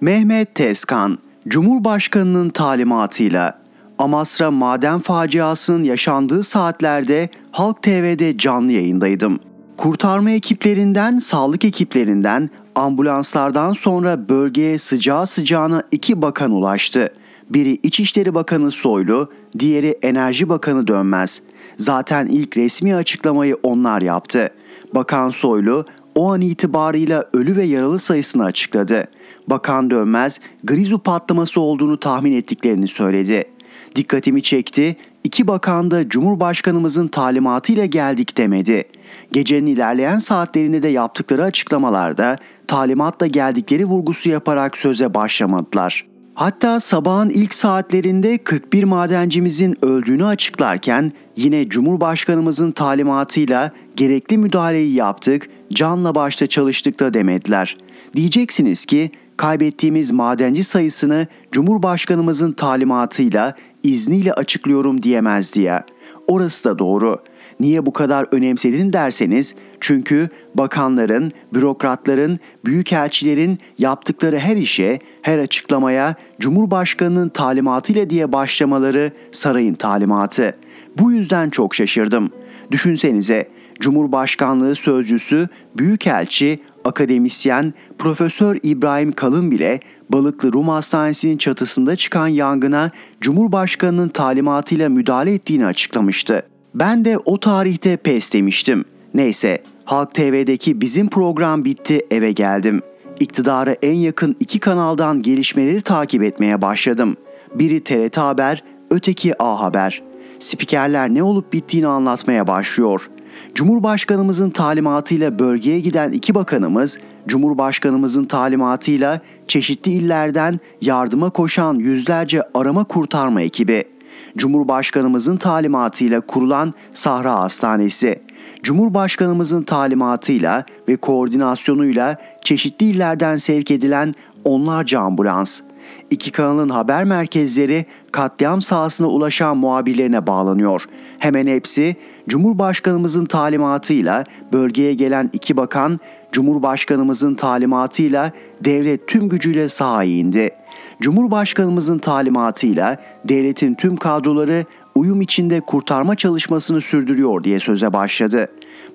S2: Mehmet Tezkan, Cumhurbaşkanının talimatıyla Amasra maden faciasının yaşandığı saatlerde Halk TV'de canlı yayındaydım. Kurtarma ekiplerinden, sağlık ekiplerinden, ambulanslardan sonra bölgeye sıcağı sıcağına iki bakan ulaştı. Biri İçişleri Bakanı Soylu, diğeri Enerji Bakanı Dönmez. Zaten ilk resmi açıklamayı onlar yaptı. Bakan Soylu o an itibarıyla ölü ve yaralı sayısını açıkladı. Bakan Dönmez, Grizu patlaması olduğunu tahmin ettiklerini söyledi. Dikkatimi çekti, iki bakan da Cumhurbaşkanımızın talimatıyla geldik demedi. Gecenin ilerleyen saatlerinde de yaptıkları açıklamalarda talimatla geldikleri vurgusu yaparak söze başlamadılar. Hatta sabahın ilk saatlerinde 41 madencimizin öldüğünü açıklarken yine Cumhurbaşkanımızın talimatıyla gerekli müdahaleyi yaptık, canla başta çalıştık da demediler. Diyeceksiniz ki kaybettiğimiz madenci sayısını Cumhurbaşkanımızın talimatıyla, izniyle açıklıyorum diyemez diye. Orası da doğru. Niye bu kadar önemsedin derseniz çünkü bakanların, bürokratların, büyükelçilerin yaptıkları her işe, her açıklamaya Cumhurbaşkanının talimatıyla diye başlamaları sarayın talimatı. Bu yüzden çok şaşırdım. Düşünsenize Cumhurbaşkanlığı sözcüsü, büyükelçi, akademisyen Profesör İbrahim Kalın bile Balıklı Rum Hastanesi'nin çatısında çıkan yangına Cumhurbaşkanının talimatıyla müdahale ettiğini açıklamıştı. Ben de o tarihte pes demiştim. Neyse, Halk TV'deki bizim program bitti eve geldim. İktidara en yakın iki kanaldan gelişmeleri takip etmeye başladım. Biri TRT Haber, öteki A Haber. Spikerler ne olup bittiğini anlatmaya başlıyor. Cumhurbaşkanımızın talimatıyla bölgeye giden iki bakanımız, Cumhurbaşkanımızın talimatıyla çeşitli illerden yardıma koşan yüzlerce arama kurtarma ekibi, Cumhurbaşkanımızın talimatıyla kurulan Sahra Hastanesi, Cumhurbaşkanımızın talimatıyla ve koordinasyonuyla çeşitli illerden sevk edilen onlarca ambulans, İki kanalın haber merkezleri katliam sahasına ulaşan muhabirlerine bağlanıyor. Hemen hepsi Cumhurbaşkanımızın talimatıyla bölgeye gelen iki bakan Cumhurbaşkanımızın talimatıyla devlet tüm gücüyle sahaya indi. Cumhurbaşkanımızın talimatıyla devletin tüm kadroları uyum içinde kurtarma çalışmasını sürdürüyor diye söze başladı.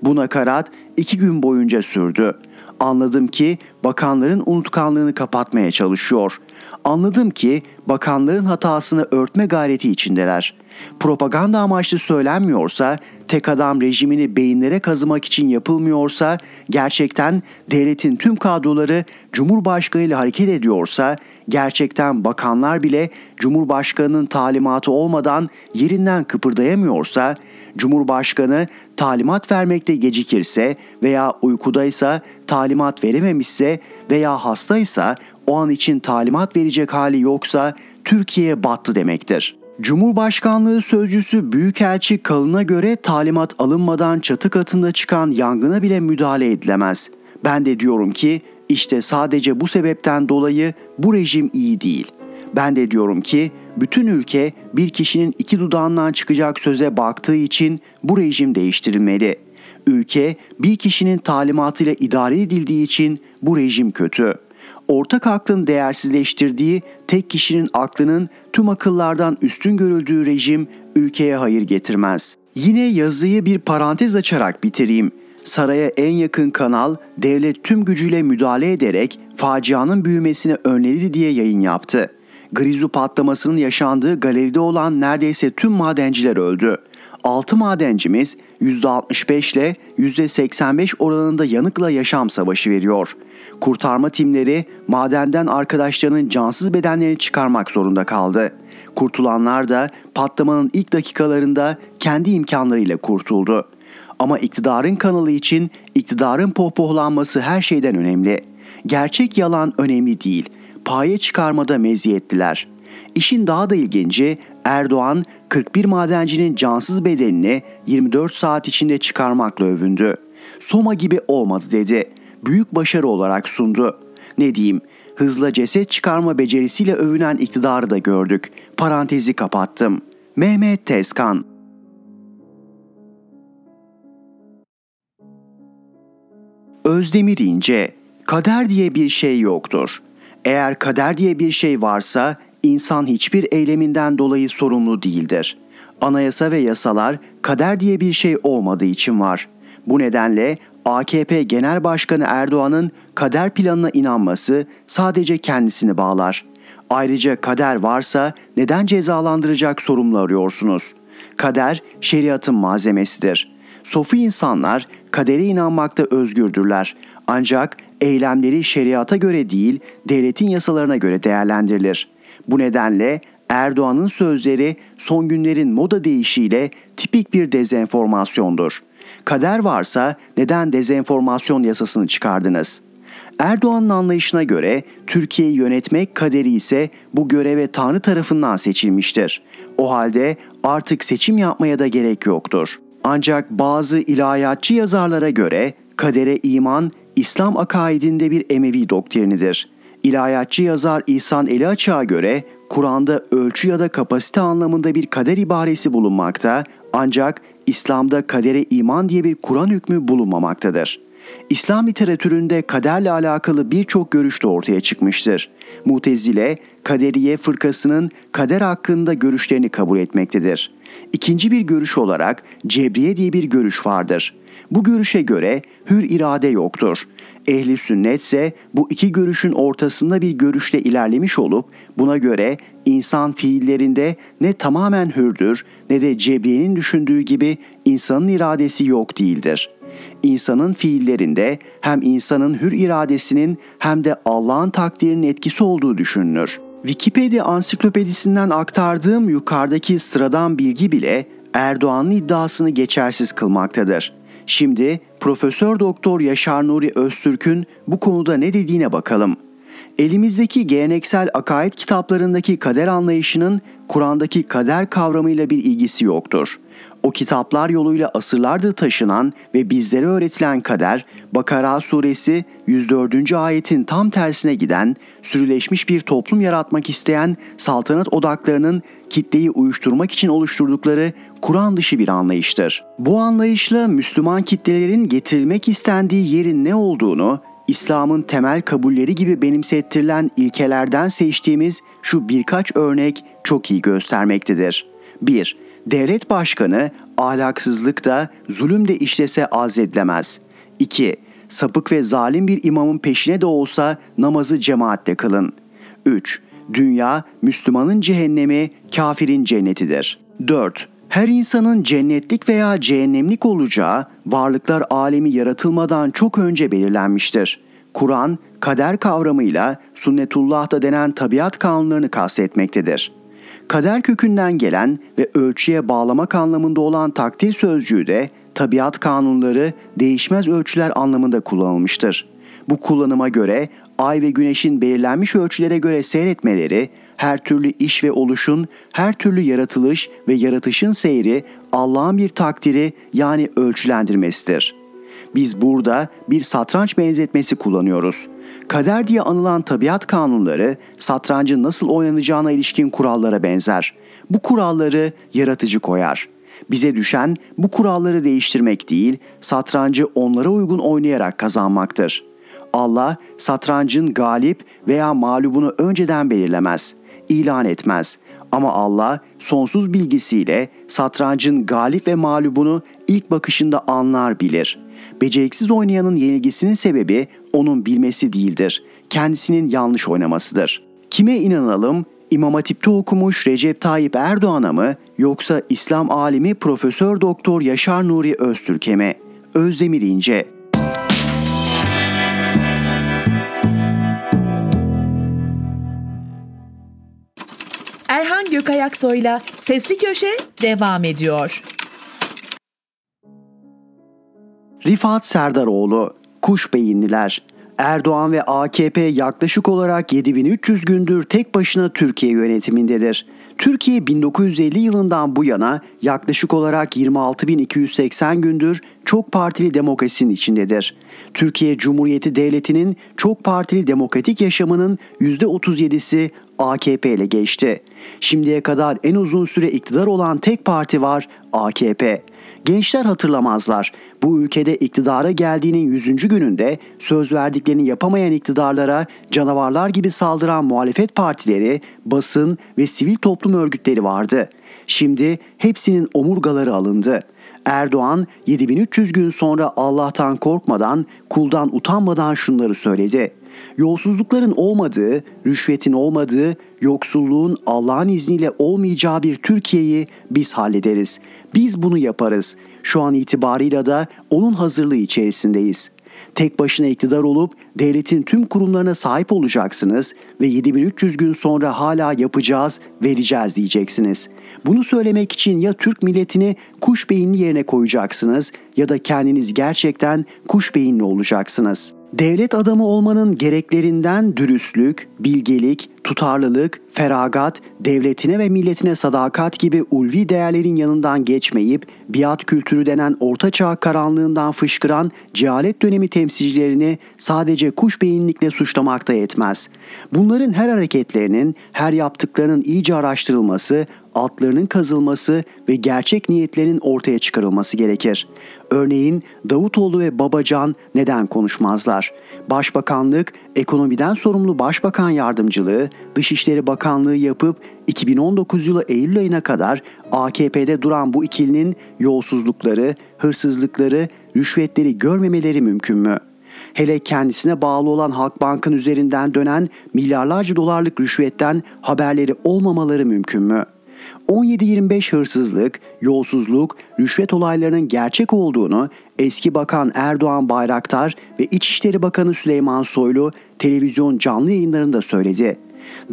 S2: Bu nakarat iki gün boyunca sürdü. Anladım ki bakanların unutkanlığını kapatmaya çalışıyor. Anladım ki bakanların hatasını örtme gayreti içindeler. Propaganda amaçlı söylenmiyorsa, tek adam rejimini beyinlere kazımak için yapılmıyorsa, gerçekten devletin tüm kadroları Cumhurbaşkanı ile hareket ediyorsa, gerçekten bakanlar bile Cumhurbaşkanının talimatı olmadan yerinden kıpırdayamıyorsa, Cumhurbaşkanı talimat vermekte gecikirse veya uykudaysa talimat verememişse veya hastaysa o an için talimat verecek hali yoksa Türkiye battı demektir. Cumhurbaşkanlığı sözcüsü Büyükelçi Kalın'a göre talimat alınmadan çatı katında çıkan yangına bile müdahale edilemez. Ben de diyorum ki işte sadece bu sebepten dolayı bu rejim iyi değil. Ben de diyorum ki bütün ülke bir kişinin iki dudağından çıkacak söze baktığı için bu rejim değiştirilmeli. Ülke bir kişinin talimatıyla idare edildiği için bu rejim kötü. Ortak aklın değersizleştirdiği tek kişinin aklının tüm akıllardan üstün görüldüğü rejim ülkeye hayır getirmez. Yine yazıyı bir parantez açarak bitireyim. Saraya en yakın kanal devlet tüm gücüyle müdahale ederek facianın büyümesini önledi diye yayın yaptı. Grizu patlamasının yaşandığı galeride olan neredeyse tüm madenciler öldü. 6 madencimiz %65 ile %85 oranında yanıkla yaşam savaşı veriyor. Kurtarma timleri madenden arkadaşlarının cansız bedenlerini çıkarmak zorunda kaldı. Kurtulanlar da patlamanın ilk dakikalarında kendi imkanlarıyla kurtuldu. Ama iktidarın kanalı için iktidarın pohpohlanması her şeyden önemli. Gerçek yalan önemli değil. Paye çıkarmada meziyetliler. İşin daha da ilginci Erdoğan 41 madencinin cansız bedenini 24 saat içinde çıkarmakla övündü. Soma gibi olmadı dedi. Büyük başarı olarak sundu. Ne diyeyim? Hızla ceset çıkarma becerisiyle övünen iktidarı da gördük. Parantezi kapattım. Mehmet Tezkan Özdemir İnce, kader diye bir şey yoktur. Eğer kader diye bir şey varsa insan hiçbir eyleminden dolayı sorumlu değildir. Anayasa ve yasalar kader diye bir şey olmadığı için var. Bu nedenle AKP Genel Başkanı Erdoğan'ın kader planına inanması sadece kendisini bağlar. Ayrıca kader varsa neden cezalandıracak sorumlu arıyorsunuz? Kader şeriatın malzemesidir. Sofi insanlar kadere inanmakta özgürdürler. Ancak eylemleri şeriata göre değil, devletin yasalarına göre değerlendirilir. Bu nedenle Erdoğan'ın sözleri son günlerin moda değişiyle tipik bir dezenformasyondur. Kader varsa neden dezenformasyon yasasını çıkardınız? Erdoğan'ın anlayışına göre Türkiye'yi yönetmek kaderi ise bu göreve Tanrı tarafından seçilmiştir. O halde artık seçim yapmaya da gerek yoktur. Ancak bazı ilahiyatçı yazarlara göre kadere iman İslam akaidinde bir Emevi doktrinidir. İlahiyatçı yazar İhsan Eli Açık'a göre Kur'an'da ölçü ya da kapasite anlamında bir kader ibaresi bulunmakta ancak İslam'da kadere iman diye bir Kur'an hükmü bulunmamaktadır. İslam literatüründe kaderle alakalı birçok görüş de ortaya çıkmıştır. Mutezile, Kaderiye fırkasının kader hakkında görüşlerini kabul etmektedir. İkinci bir görüş olarak Cebriye diye bir görüş vardır. Bu görüşe göre hür irade yoktur. Ehli sünnet ise bu iki görüşün ortasında bir görüşte ilerlemiş olup buna göre insan fiillerinde ne tamamen hürdür ne de Cebriye'nin düşündüğü gibi insanın iradesi yok değildir. İnsanın fiillerinde hem insanın hür iradesinin hem de Allah'ın takdirinin etkisi olduğu düşünülür. Wikipedia ansiklopedisinden aktardığım yukarıdaki sıradan bilgi bile Erdoğan'ın iddiasını geçersiz kılmaktadır. Şimdi Profesör Doktor Yaşar Nuri Öztürk'ün bu konuda ne dediğine bakalım. Elimizdeki geleneksel akaid kitaplarındaki kader anlayışının Kur'an'daki kader kavramıyla bir ilgisi yoktur. O kitaplar yoluyla asırlardır taşınan ve bizlere öğretilen kader, Bakara suresi 104. ayetin tam tersine giden, sürüleşmiş bir toplum yaratmak isteyen saltanat odaklarının kitleyi uyuşturmak için oluşturdukları Kur'an dışı bir anlayıştır. Bu anlayışla Müslüman kitlelerin getirilmek istendiği yerin ne olduğunu, İslam'ın temel kabulleri gibi benimsettirilen ilkelerden seçtiğimiz şu birkaç örnek çok iyi göstermektedir. 1 devlet başkanı ahlaksızlıkta, zulüm de işlese azledilemez. 2. Sapık ve zalim bir imamın peşine de olsa namazı cemaatle kılın. 3. Dünya Müslümanın cehennemi, kafirin cennetidir. 4. Her insanın cennetlik veya cehennemlik olacağı varlıklar alemi yaratılmadan çok önce belirlenmiştir. Kur'an kader kavramıyla sünnetullah da denen tabiat kanunlarını kastetmektedir. Kader kökünden gelen ve ölçüye bağlamak anlamında olan takdir sözcüğü de tabiat kanunları değişmez ölçüler anlamında kullanılmıştır. Bu kullanıma göre ay ve güneşin belirlenmiş ölçülere göre seyretmeleri, her türlü iş ve oluşun, her türlü yaratılış ve yaratışın seyri Allah'ın bir takdiri yani ölçülendirmesidir. Biz burada bir satranç benzetmesi kullanıyoruz. Kader diye anılan tabiat kanunları satrancın nasıl oynanacağına ilişkin kurallara benzer. Bu kuralları yaratıcı koyar. Bize düşen bu kuralları değiştirmek değil, satrancı onlara uygun oynayarak kazanmaktır. Allah satrancın galip veya mağlubunu önceden belirlemez, ilan etmez. Ama Allah sonsuz bilgisiyle satrancın galip ve mağlubunu ilk bakışında anlar bilir. Beceriksiz oynayanın yenilgisinin sebebi onun bilmesi değildir. Kendisinin yanlış oynamasıdır. Kime inanalım? İmam Hatip'te okumuş Recep Tayyip Erdoğan'a mı yoksa İslam alimi Profesör Doktor Yaşar Nuri Öztürk'e mi? Özdemir İnce
S1: Erhan Gökayaksoy'la Sesli Köşe devam ediyor.
S2: Rifat Serdaroğlu, Kuş Beyinliler, Erdoğan ve AKP yaklaşık olarak 7300 gündür tek başına Türkiye yönetimindedir. Türkiye 1950 yılından bu yana yaklaşık olarak 26280 gündür çok partili demokrasinin içindedir. Türkiye Cumhuriyeti Devleti'nin çok partili demokratik yaşamının %37'si AKP ile geçti. Şimdiye kadar en uzun süre iktidar olan tek parti var AKP. Gençler hatırlamazlar. Bu ülkede iktidara geldiğinin 100. gününde söz verdiklerini yapamayan iktidarlara canavarlar gibi saldıran muhalefet partileri, basın ve sivil toplum örgütleri vardı. Şimdi hepsinin omurgaları alındı. Erdoğan 7300 gün sonra Allah'tan korkmadan, kuldan utanmadan şunları söyledi. Yolsuzlukların olmadığı, rüşvetin olmadığı, yoksulluğun Allah'ın izniyle olmayacağı bir Türkiye'yi biz hallederiz. Biz bunu yaparız. Şu an itibarıyla da onun hazırlığı içerisindeyiz. Tek başına iktidar olup devletin tüm kurumlarına sahip olacaksınız ve 7300 gün sonra hala yapacağız, vereceğiz diyeceksiniz. Bunu söylemek için ya Türk milletini kuş beyinli yerine koyacaksınız ya da kendiniz gerçekten kuş beyinli olacaksınız. Devlet adamı olmanın gereklerinden dürüstlük, bilgelik, tutarlılık, feragat, devletine ve milletine sadakat gibi ulvi değerlerin yanından geçmeyip biat kültürü denen ortaçağ karanlığından fışkıran cehalet dönemi temsilcilerini sadece kuş beyinlikle suçlamakta yetmez. Bunların her hareketlerinin, her yaptıklarının iyice araştırılması, altlarının kazılması ve gerçek niyetlerinin ortaya çıkarılması gerekir. Örneğin Davutoğlu ve Babacan neden konuşmazlar? Başbakanlık, ekonomiden sorumlu başbakan yardımcılığı, Dışişleri Bakanlığı yapıp 2019 yılı Eylül ayına kadar AKP'de duran bu ikilinin yolsuzlukları, hırsızlıkları, rüşvetleri görmemeleri mümkün mü? Hele kendisine bağlı olan Halkbank'ın üzerinden dönen milyarlarca dolarlık rüşvetten haberleri olmamaları mümkün mü?'' 17-25 hırsızlık, yolsuzluk, rüşvet olaylarının gerçek olduğunu eski bakan Erdoğan Bayraktar ve İçişleri Bakanı Süleyman Soylu televizyon canlı yayınlarında söyledi.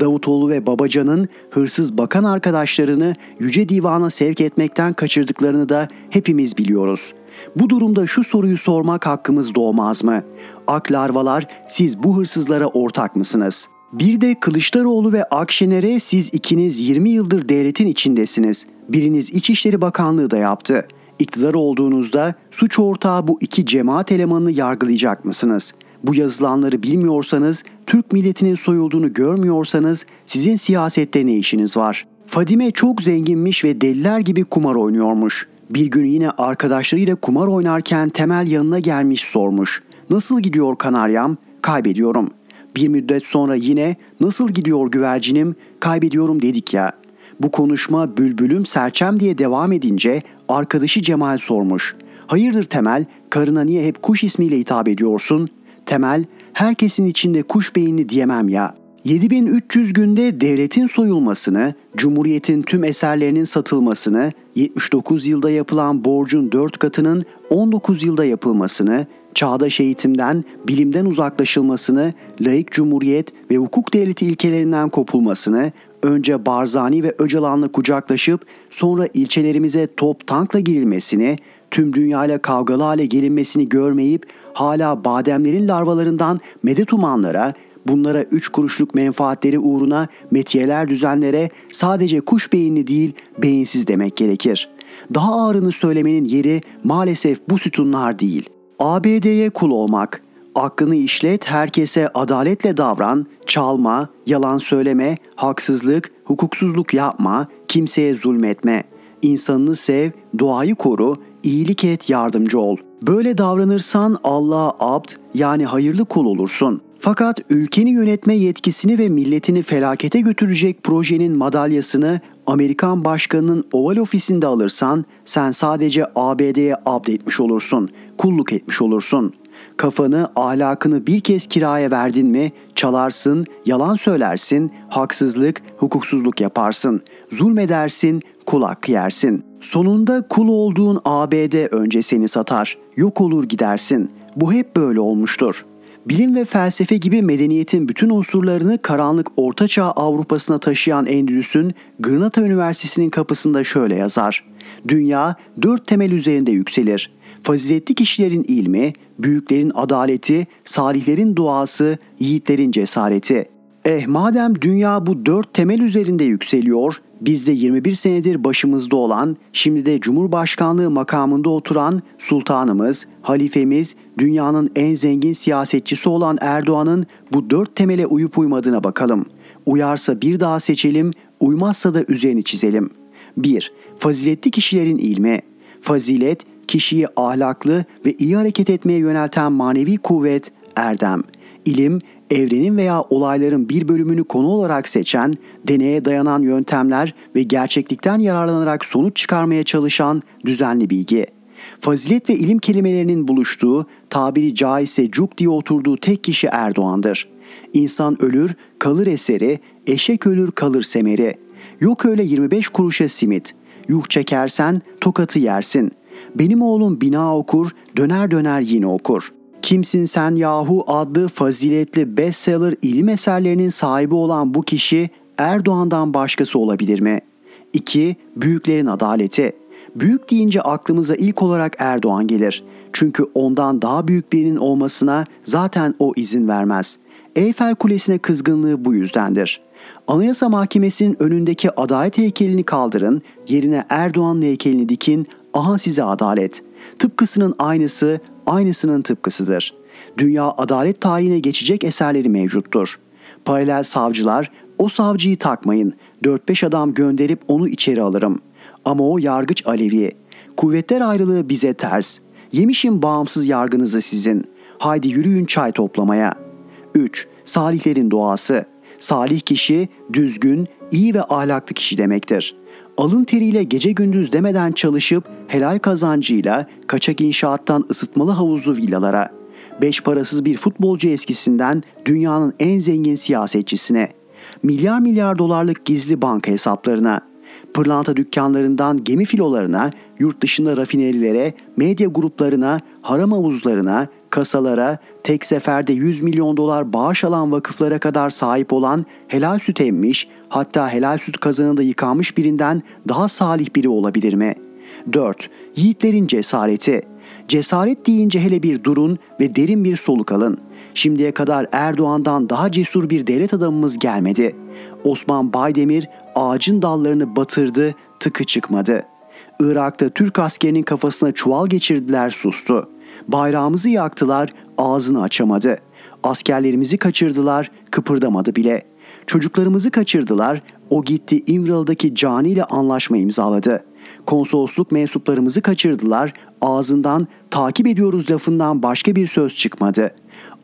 S2: Davutoğlu ve Babacan'ın hırsız bakan arkadaşlarını Yüce Divan'a sevk etmekten kaçırdıklarını da hepimiz biliyoruz. Bu durumda şu soruyu sormak hakkımız doğmaz mı? Ak larvalar siz bu hırsızlara ortak mısınız? Bir de Kılıçdaroğlu ve Akşener'e siz ikiniz 20 yıldır devletin içindesiniz. Biriniz İçişleri Bakanlığı da yaptı. İktidar olduğunuzda suç ortağı bu iki cemaat elemanını yargılayacak mısınız? Bu yazılanları bilmiyorsanız, Türk milletinin soyulduğunu görmüyorsanız sizin siyasette ne işiniz var? Fadime çok zenginmiş ve deliler gibi kumar oynuyormuş. Bir gün yine arkadaşlarıyla kumar oynarken Temel yanına gelmiş sormuş. Nasıl gidiyor kanaryam? Kaybediyorum. Bir müddet sonra yine nasıl gidiyor güvercinim kaybediyorum dedik ya. Bu konuşma bülbülüm serçem diye devam edince arkadaşı Cemal sormuş. Hayırdır Temel karına niye hep kuş ismiyle hitap ediyorsun? Temel herkesin içinde kuş beyinli diyemem ya. 7300 günde devletin soyulmasını, Cumhuriyet'in tüm eserlerinin satılmasını, 79 yılda yapılan borcun 4 katının 19 yılda yapılmasını, çağdaş eğitimden, bilimden uzaklaşılmasını, laik cumhuriyet ve hukuk devleti ilkelerinden kopulmasını, önce Barzani ve Öcalan'la kucaklaşıp sonra ilçelerimize top tankla girilmesini, tüm dünyayla kavgalı hale gelinmesini görmeyip hala bademlerin larvalarından medet umanlara, bunlara üç kuruşluk menfaatleri uğruna metiyeler düzenlere sadece kuş beyinli değil beyinsiz demek gerekir. Daha ağırını söylemenin yeri maalesef bu sütunlar değil. ABD'ye kul olmak, aklını işlet, herkese adaletle davran, çalma, yalan söyleme, haksızlık, hukuksuzluk yapma, kimseye zulmetme. İnsanını sev, doğayı koru, iyilik et, yardımcı ol. Böyle davranırsan Allah'a abd yani hayırlı kul olursun. Fakat ülkeni yönetme yetkisini ve milletini felakete götürecek projenin madalyasını Amerikan başkanının Oval ofisinde alırsan sen sadece ABD'ye abd etmiş olursun, kulluk etmiş olursun. Kafanı, ahlakını bir kez kiraya verdin mi çalarsın, yalan söylersin, haksızlık, hukuksuzluk yaparsın, zulmedersin, kulak yersin. Sonunda kul olduğun ABD önce seni satar, yok olur gidersin. Bu hep böyle olmuştur. Bilim ve felsefe gibi medeniyetin bütün unsurlarını karanlık ortaçağ Avrupa'sına taşıyan Endülüs'ün Granada Üniversitesi'nin kapısında şöyle yazar. Dünya dört temel üzerinde yükselir. Faziletli kişilerin ilmi, büyüklerin adaleti, salihlerin duası, yiğitlerin cesareti. Eh madem dünya bu dört temel üzerinde yükseliyor, biz de 21 senedir başımızda olan, şimdi de Cumhurbaşkanlığı makamında oturan sultanımız, halifemiz, dünyanın en zengin siyasetçisi olan Erdoğan'ın bu dört temele uyup uymadığına bakalım. Uyarsa bir daha seçelim, uymazsa da üzerini çizelim. 1. Faziletli kişilerin ilmi. Fazilet, kişiyi ahlaklı ve iyi hareket etmeye yönelten manevi kuvvet, erdem. İlim, evrenin veya olayların bir bölümünü konu olarak seçen, deneye dayanan yöntemler ve gerçeklikten yararlanarak sonuç çıkarmaya çalışan düzenli bilgi. Fazilet ve ilim kelimelerinin buluştuğu, tabiri caizse cuk diye oturduğu tek kişi Erdoğan'dır. İnsan ölür, kalır eseri, eşek ölür kalır semeri. Yok öyle 25 kuruşa simit. Yuh çekersen tokatı yersin. Benim oğlum bina okur, döner döner yine okur.'' Kimsin Sen Yahu adlı faziletli bestseller ilim eserlerinin sahibi olan bu kişi Erdoğan'dan başkası olabilir mi? 2. Büyüklerin adaleti. Büyük deyince aklımıza ilk olarak Erdoğan gelir. Çünkü ondan daha büyük birinin olmasına zaten o izin vermez. Eyfel Kulesi'ne kızgınlığı bu yüzdendir. Anayasa Mahkemesi'nin önündeki adalet heykelini kaldırın, yerine Erdoğan heykelini dikin, aha size adalet. Tıpkısının aynısı aynısının tıpkısıdır. Dünya adalet tarihine geçecek eserleri mevcuttur. Paralel savcılar, o savcıyı takmayın, 4-5 adam gönderip onu içeri alırım. Ama o yargıç Alevi. Kuvvetler ayrılığı bize ters. Yemişim bağımsız yargınızı sizin. Haydi yürüyün çay toplamaya. 3. Salihlerin doğası. Salih kişi düzgün, iyi ve ahlaklı kişi demektir alın teriyle gece gündüz demeden çalışıp helal kazancıyla kaçak inşaattan ısıtmalı havuzlu villalara, beş parasız bir futbolcu eskisinden dünyanın en zengin siyasetçisine, milyar milyar dolarlık gizli banka hesaplarına, pırlanta dükkanlarından gemi filolarına, yurt dışında rafinerilere, medya gruplarına, haram havuzlarına, kasalara, tek seferde 100 milyon dolar bağış alan vakıflara kadar sahip olan helal süt emmiş, hatta helal süt kazanında yıkanmış birinden daha salih biri olabilir mi? 4. Yiğitlerin cesareti. Cesaret deyince hele bir durun ve derin bir soluk alın. Şimdiye kadar Erdoğan'dan daha cesur bir devlet adamımız gelmedi. Osman Baydemir ağacın dallarını batırdı, tıkı çıkmadı. Irak'ta Türk askerinin kafasına çuval geçirdiler sustu. Bayrağımızı yaktılar, ağzını açamadı. Askerlerimizi kaçırdılar, kıpırdamadı bile. Çocuklarımızı kaçırdılar, o gitti İmralı'daki cani ile anlaşma imzaladı. Konsolosluk mensuplarımızı kaçırdılar, ağzından takip ediyoruz lafından başka bir söz çıkmadı.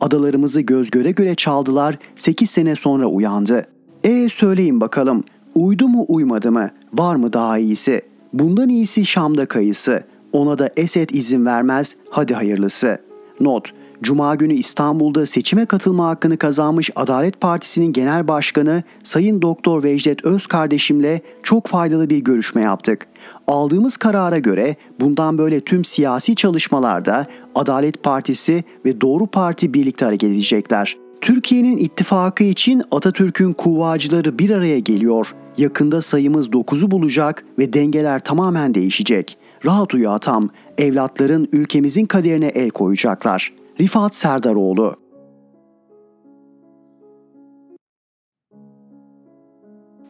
S2: Adalarımızı göz göre göre çaldılar, 8 sene sonra uyandı. E söyleyin bakalım, uydu mu uymadı mı, var mı daha iyisi? Bundan iyisi Şam'da kayısı. Ona da Esed izin vermez, hadi hayırlısı. Not, Cuma günü İstanbul'da seçime katılma hakkını kazanmış Adalet Partisi'nin genel başkanı Sayın Doktor Vecdet Öz kardeşimle çok faydalı bir görüşme yaptık. Aldığımız karara göre bundan böyle tüm siyasi çalışmalarda Adalet Partisi ve Doğru Parti birlikte hareket edecekler. Türkiye'nin ittifakı için Atatürk'ün kuvvacıları bir araya geliyor. Yakında sayımız 9'u bulacak ve dengeler tamamen değişecek. Rahat uyu atam, evlatların ülkemizin kaderine el koyacaklar. Rifat Serdaroğlu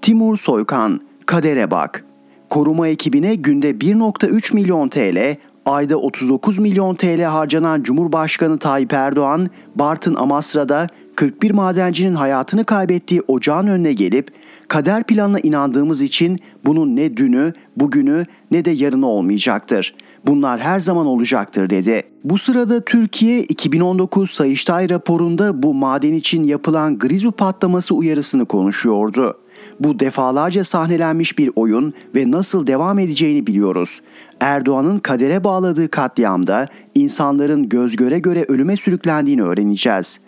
S2: Timur Soykan, Kadere Bak. Koruma ekibine günde 1.3 milyon TL, ayda 39 milyon TL harcanan Cumhurbaşkanı Tayyip Erdoğan, Bartın Amasra'da 41 madencinin hayatını kaybettiği ocağın önüne gelip kader planına inandığımız için bunun ne dünü, bugünü ne de yarını olmayacaktır. Bunlar her zaman olacaktır dedi. Bu sırada Türkiye 2019 Sayıştay raporunda bu maden için yapılan Grizu patlaması uyarısını konuşuyordu. Bu defalarca sahnelenmiş bir oyun ve nasıl devam edeceğini biliyoruz. Erdoğan'ın kadere bağladığı katliamda insanların göz göre göre ölüme sürüklendiğini öğreneceğiz.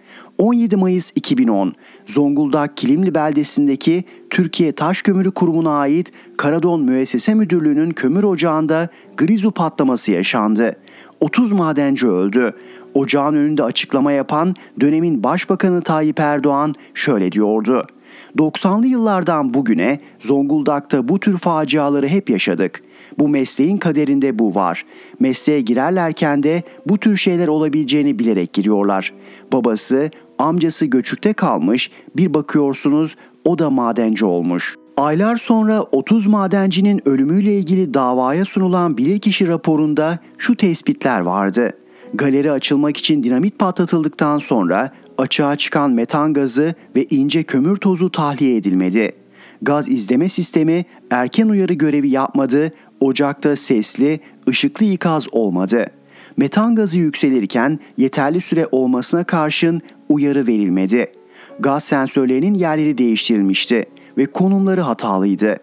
S2: 17 Mayıs 2010 Zonguldak Kilimli beldesindeki Türkiye Taş Kömürü Kurumu'na ait Karadon Müessese Müdürlüğü'nün kömür ocağında grizu patlaması yaşandı. 30 madenci öldü. Ocağın önünde açıklama yapan dönemin Başbakanı Tayyip Erdoğan şöyle diyordu. 90'lı yıllardan bugüne Zonguldak'ta bu tür faciaları hep yaşadık. Bu mesleğin kaderinde bu var. Mesleğe girerlerken de bu tür şeyler olabileceğini bilerek giriyorlar. Babası, amcası göçükte kalmış, bir bakıyorsunuz o da madenci olmuş. Aylar sonra 30 madencinin ölümüyle ilgili davaya sunulan bilirkişi raporunda şu tespitler vardı. Galeri açılmak için dinamit patlatıldıktan sonra açığa çıkan metan gazı ve ince kömür tozu tahliye edilmedi. Gaz izleme sistemi erken uyarı görevi yapmadı, ocakta sesli, ışıklı ikaz olmadı. Metan gazı yükselirken yeterli süre olmasına karşın uyarı verilmedi. Gaz sensörlerinin yerleri değiştirilmişti ve konumları hatalıydı.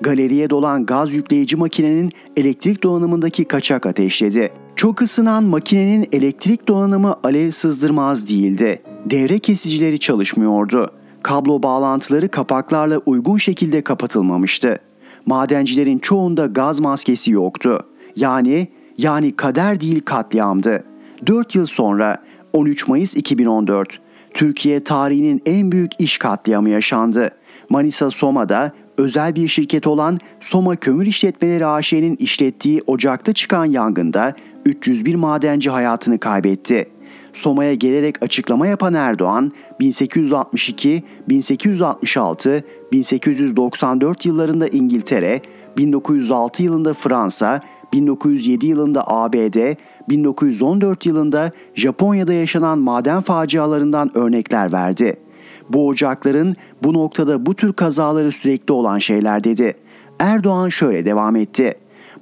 S2: Galeriye dolan gaz yükleyici makinenin elektrik donanımındaki kaçak ateşledi. Çok ısınan makinenin elektrik donanımı alev sızdırmaz değildi. Devre kesicileri çalışmıyordu. Kablo bağlantıları kapaklarla uygun şekilde kapatılmamıştı. Madencilerin çoğunda gaz maskesi yoktu. Yani yani kader değil katliamdı. 4 yıl sonra 13 Mayıs 2014 Türkiye tarihinin en büyük iş katliamı yaşandı. Manisa Soma'da özel bir şirket olan Soma Kömür İşletmeleri AŞ'nin işlettiği ocakta çıkan yangında 301 madenci hayatını kaybetti. Soma'ya gelerek açıklama yapan Erdoğan, 1862, 1866, 1894 yıllarında İngiltere, 1906 yılında Fransa, 1907 yılında ABD, 1914 yılında Japonya'da yaşanan maden facialarından örnekler verdi. Bu ocakların bu noktada bu tür kazaları sürekli olan şeyler dedi. Erdoğan şöyle devam etti.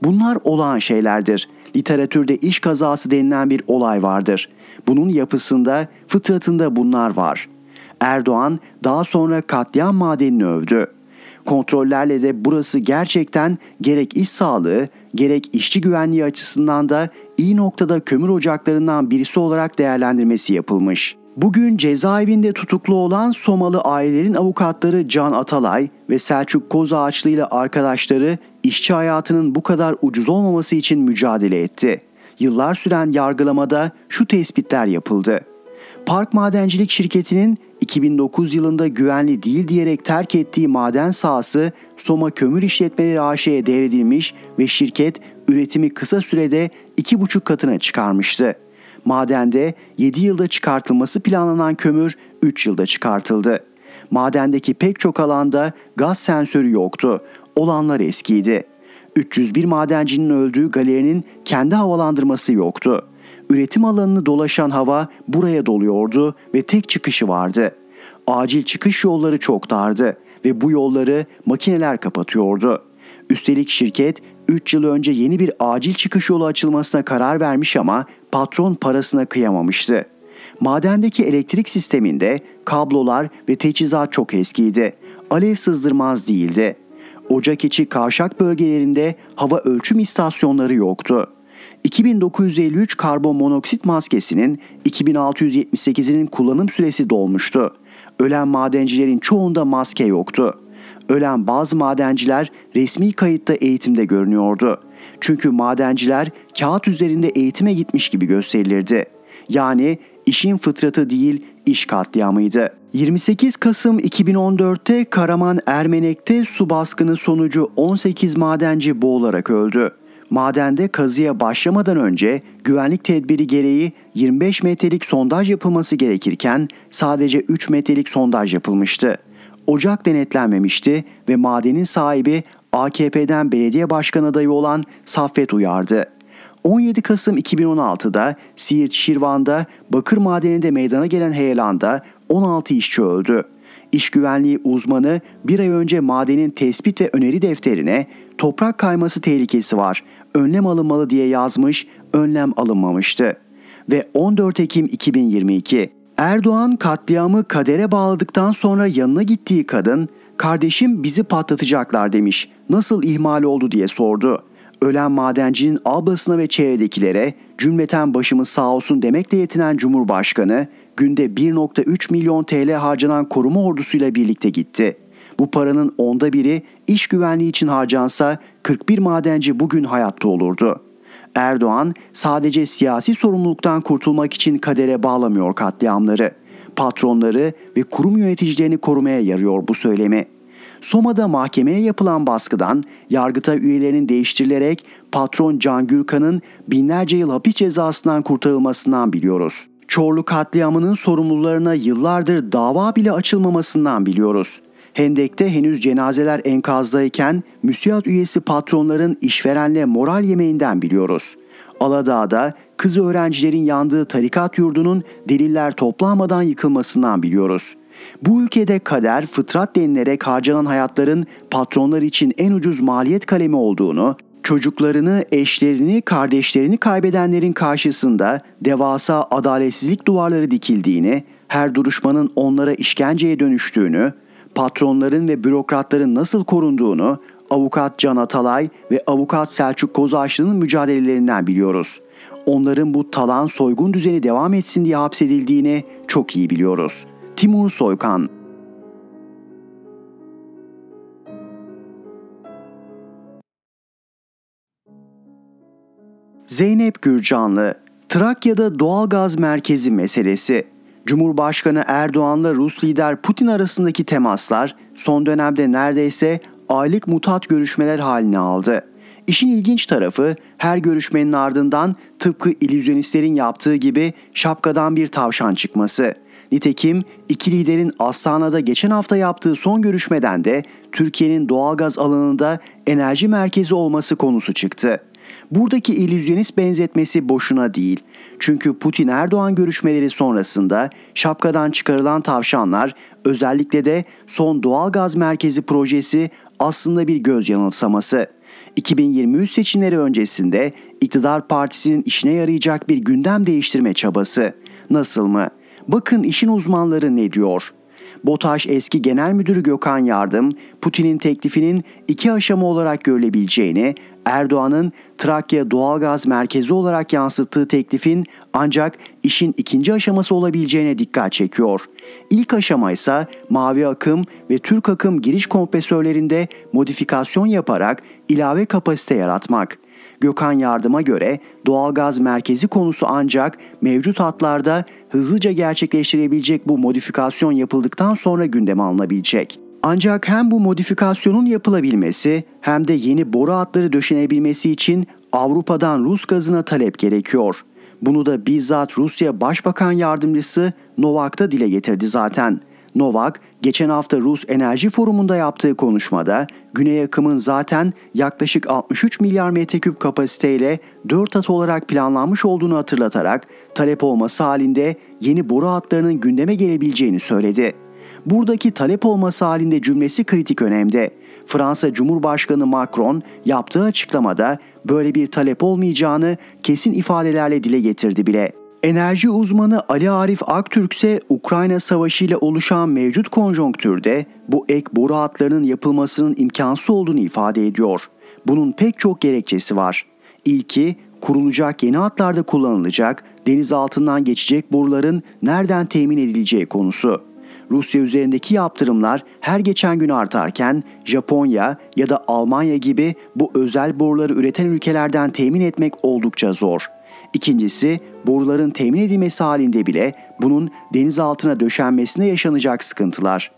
S2: Bunlar olağan şeylerdir. Literatürde iş kazası denilen bir olay vardır. Bunun yapısında, fıtratında bunlar var. Erdoğan daha sonra katliam madenini övdü. Kontrollerle de burası gerçekten gerek iş sağlığı gerek işçi güvenliği açısından da iyi noktada kömür ocaklarından birisi olarak değerlendirmesi yapılmış. Bugün cezaevinde tutuklu olan Somalı ailelerin avukatları Can Atalay ve Selçuk Kozağaçlı ile arkadaşları işçi hayatının bu kadar ucuz olmaması için mücadele etti. Yıllar süren yargılamada şu tespitler yapıldı. Park Madencilik Şirketi'nin 2009 yılında güvenli değil diyerek terk ettiği maden sahası Soma Kömür İşletmeleri AŞ'ye devredilmiş ve şirket üretimi kısa sürede 2,5 katına çıkarmıştı. Madende 7 yılda çıkartılması planlanan kömür 3 yılda çıkartıldı. Madendeki pek çok alanda gaz sensörü yoktu. Olanlar eskiydi. 301 madencinin öldüğü galerinin kendi havalandırması yoktu. Üretim alanını dolaşan hava buraya doluyordu ve tek çıkışı vardı. Acil çıkış yolları çok dardı ve bu yolları makineler kapatıyordu. Üstelik şirket 3 yıl önce yeni bir acil çıkış yolu açılmasına karar vermiş ama patron parasına kıyamamıştı. Madendeki elektrik sisteminde kablolar ve teçhizat çok eskiydi. Alev sızdırmaz değildi. Ocak içi kavşak bölgelerinde hava ölçüm istasyonları yoktu. 2953 karbon monoksit maskesinin 2678'inin kullanım süresi dolmuştu. Ölen madencilerin çoğunda maske yoktu. Ölen bazı madenciler resmi kayıtta eğitimde görünüyordu. Çünkü madenciler kağıt üzerinde eğitime gitmiş gibi gösterilirdi. Yani işin fıtratı değil, iş katliamıydı. 28 Kasım 2014'te Karaman Ermenek'te su baskını sonucu 18 madenci boğularak öldü. Madende kazıya başlamadan önce güvenlik tedbiri gereği 25 metrelik sondaj yapılması gerekirken sadece 3 metrelik sondaj yapılmıştı. Ocak denetlenmemişti ve madenin sahibi AKP'den belediye başkan adayı olan Saffet Uyar'dı. 17 Kasım 2016'da Siirt Şirvan'da bakır madeninde meydana gelen heyelanda 16 işçi öldü. İş güvenliği uzmanı bir ay önce madenin tespit ve öneri defterine toprak kayması tehlikesi var, önlem alınmalı diye yazmış, önlem alınmamıştı. Ve 14 Ekim 2022 Erdoğan katliamı kadere bağladıktan sonra yanına gittiği kadın Kardeşim bizi patlatacaklar demiş. Nasıl ihmal oldu diye sordu. Ölen madencinin ablasına ve çevredekilere cümleten başımız sağ olsun demekle yetinen Cumhurbaşkanı günde 1.3 milyon TL harcanan koruma ordusuyla birlikte gitti. Bu paranın onda biri iş güvenliği için harcansa 41 madenci bugün hayatta olurdu. Erdoğan sadece siyasi sorumluluktan kurtulmak için kadere bağlamıyor katliamları. Patronları ve kurum yöneticilerini korumaya yarıyor bu söylemi. Soma'da mahkemeye yapılan baskıdan Yargıtay üyelerinin değiştirilerek patron Can Gürkan'ın binlerce yıl hapis cezasından kurtarılmasından biliyoruz. Çorlu katliamının sorumlularına yıllardır dava bile açılmamasından biliyoruz. Hendek'te henüz cenazeler enkazdayken müsiyat üyesi patronların işverenle moral yemeğinden biliyoruz. Aladağ'da kız öğrencilerin yandığı tarikat yurdunun deliller toplanmadan yıkılmasından biliyoruz. Bu ülkede kader, fıtrat denilerek harcanan hayatların patronlar için en ucuz maliyet kalemi olduğunu, çocuklarını, eşlerini, kardeşlerini kaybedenlerin karşısında devasa adaletsizlik duvarları dikildiğini, her duruşmanın onlara işkenceye dönüştüğünü, patronların ve bürokratların nasıl korunduğunu avukat Can Atalay ve avukat Selçuk Kozaçlı'nın mücadelelerinden biliyoruz. Onların bu talan soygun düzeni devam etsin diye hapsedildiğini çok iyi biliyoruz. Timur Soykan Zeynep Gürcanlı Trakya'da doğalgaz merkezi meselesi Cumhurbaşkanı Erdoğan'la Rus lider Putin arasındaki temaslar son dönemde neredeyse aylık mutat görüşmeler haline aldı. İşin ilginç tarafı her görüşmenin ardından tıpkı illüzyonistlerin yaptığı gibi şapkadan bir tavşan çıkması. Nitekim iki liderin Astana'da geçen hafta yaptığı son görüşmeden de Türkiye'nin doğalgaz alanında enerji merkezi olması konusu çıktı. Buradaki illüzyonist benzetmesi boşuna değil. Çünkü Putin-Erdoğan görüşmeleri sonrasında şapkadan çıkarılan tavşanlar özellikle de son doğal gaz merkezi projesi aslında bir göz yanılsaması. 2023 seçimleri öncesinde iktidar partisinin işine yarayacak bir gündem değiştirme çabası. Nasıl mı? Bakın işin uzmanları ne diyor? BOTAŞ eski genel müdürü Gökhan Yardım, Putin'in teklifinin iki aşama olarak görülebileceğini, Erdoğan'ın Trakya doğalgaz merkezi olarak yansıttığı teklifin ancak işin ikinci aşaması olabileceğine dikkat çekiyor. İlk aşama ise mavi akım ve Türk akım giriş kompresörlerinde modifikasyon yaparak ilave kapasite yaratmak. Gökhan Yardım'a göre doğalgaz merkezi konusu ancak mevcut hatlarda hızlıca gerçekleştirebilecek bu modifikasyon yapıldıktan sonra gündeme alınabilecek. Ancak hem bu modifikasyonun yapılabilmesi hem de yeni boru hatları döşenebilmesi için Avrupa'dan Rus gazına talep gerekiyor. Bunu da bizzat Rusya Başbakan Yardımcısı Novak da dile getirdi zaten. Novak geçen hafta Rus Enerji Forumu'nda yaptığı konuşmada Güney akımın zaten yaklaşık 63 milyar metreküp kapasiteyle 4 hat olarak planlanmış olduğunu hatırlatarak talep olması halinde yeni boru hatlarının gündeme gelebileceğini söyledi. Buradaki talep olması halinde cümlesi kritik önemde. Fransa Cumhurbaşkanı Macron yaptığı açıklamada böyle bir talep olmayacağını kesin ifadelerle dile getirdi bile. Enerji uzmanı Ali Arif Aktürk ise Ukrayna Savaşı ile oluşan mevcut konjonktürde bu ek boru hatlarının yapılmasının imkansız olduğunu ifade ediyor. Bunun pek çok gerekçesi var. İlki kurulacak yeni hatlarda kullanılacak deniz altından geçecek boruların nereden temin edileceği konusu. Rusya üzerindeki yaptırımlar her geçen gün artarken Japonya ya da Almanya gibi bu özel boruları üreten ülkelerden temin etmek oldukça zor. İkincisi boruların temin edilmesi halinde bile bunun deniz altına döşenmesine yaşanacak sıkıntılar.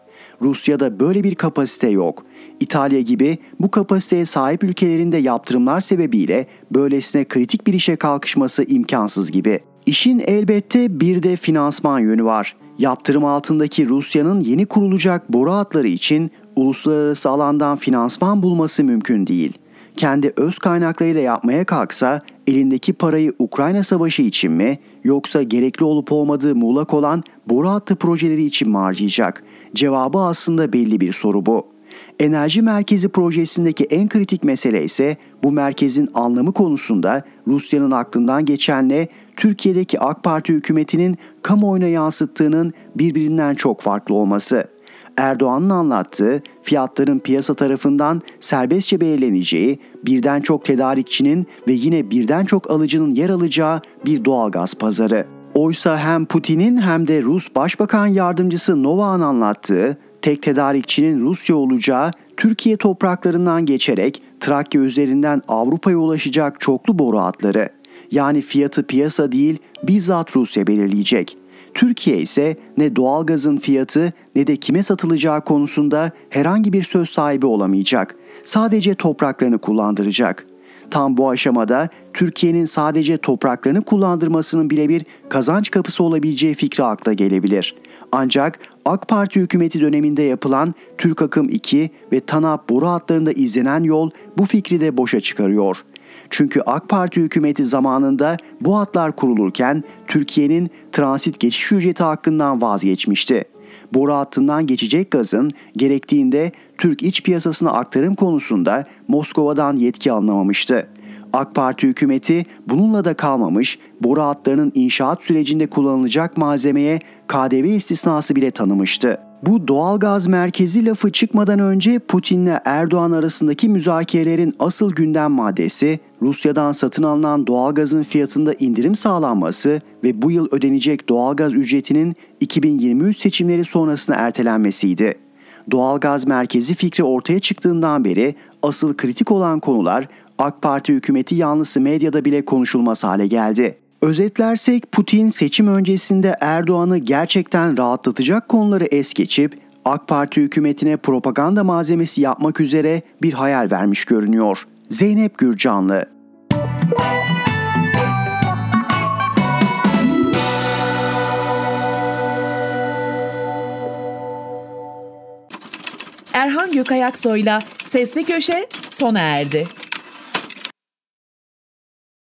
S2: Rusya'da böyle bir kapasite yok. İtalya gibi bu kapasiteye sahip ülkelerinde yaptırımlar sebebiyle böylesine kritik bir işe kalkışması imkansız gibi. İşin elbette bir de finansman yönü var. Yaptırım altındaki Rusya'nın yeni kurulacak boru hatları için uluslararası alandan finansman bulması mümkün değil. Kendi öz kaynaklarıyla yapmaya kalksa elindeki parayı Ukrayna Savaşı için mi yoksa gerekli olup olmadığı muğlak olan boru hattı projeleri için mi harcayacak? Cevabı aslında belli bir soru bu. Enerji Merkezi projesindeki en kritik mesele ise bu merkezin anlamı konusunda Rusya'nın aklından geçenle Türkiye'deki AK Parti hükümetinin kamuoyuna yansıttığının birbirinden çok farklı olması. Erdoğan'ın anlattığı fiyatların piyasa tarafından serbestçe belirleneceği, birden çok tedarikçinin ve yine birden çok alıcının yer alacağı bir doğalgaz pazarı. Oysa hem Putin'in hem de Rus Başbakan Yardımcısı Novak'ın anlattığı tek tedarikçinin Rusya olacağı Türkiye topraklarından geçerek Trakya üzerinden Avrupa'ya ulaşacak çoklu boru hatları. Yani fiyatı piyasa değil bizzat Rusya belirleyecek. Türkiye ise ne doğalgazın fiyatı ne de kime satılacağı konusunda herhangi bir söz sahibi olamayacak. Sadece topraklarını kullandıracak. Tam bu aşamada Türkiye'nin sadece topraklarını kullandırmasının bile bir kazanç kapısı olabileceği fikri akla gelebilir. Ancak AK Parti hükümeti döneminde yapılan Türk Akım 2 ve TANAP boru hatlarında izlenen yol bu fikri de boşa çıkarıyor. Çünkü AK Parti hükümeti zamanında bu hatlar kurulurken Türkiye'nin transit geçiş ücreti hakkından vazgeçmişti. Boru hattından geçecek gazın gerektiğinde Türk iç piyasasına aktarım konusunda Moskova'dan yetki alınamamıştı. AK Parti hükümeti bununla da kalmamış, boru hatlarının inşaat sürecinde kullanılacak malzemeye KDV istisnası bile tanımıştı. Bu doğalgaz merkezi lafı çıkmadan önce Putin'le Erdoğan arasındaki müzakerelerin asıl gündem maddesi Rusya'dan satın alınan doğalgazın fiyatında indirim sağlanması ve bu yıl ödenecek doğalgaz ücretinin 2023 seçimleri sonrasına ertelenmesiydi. Doğalgaz merkezi fikri ortaya çıktığından beri asıl kritik olan konular AK Parti hükümeti yanlısı medyada bile konuşulmaz hale geldi. Özetlersek Putin seçim öncesinde Erdoğan'ı gerçekten rahatlatacak konuları es geçip AK Parti hükümetine propaganda malzemesi yapmak üzere bir hayal vermiş görünüyor. Zeynep Gürcanlı
S1: Erhan Gökayaksoy'la Sesli Köşe sona erdi.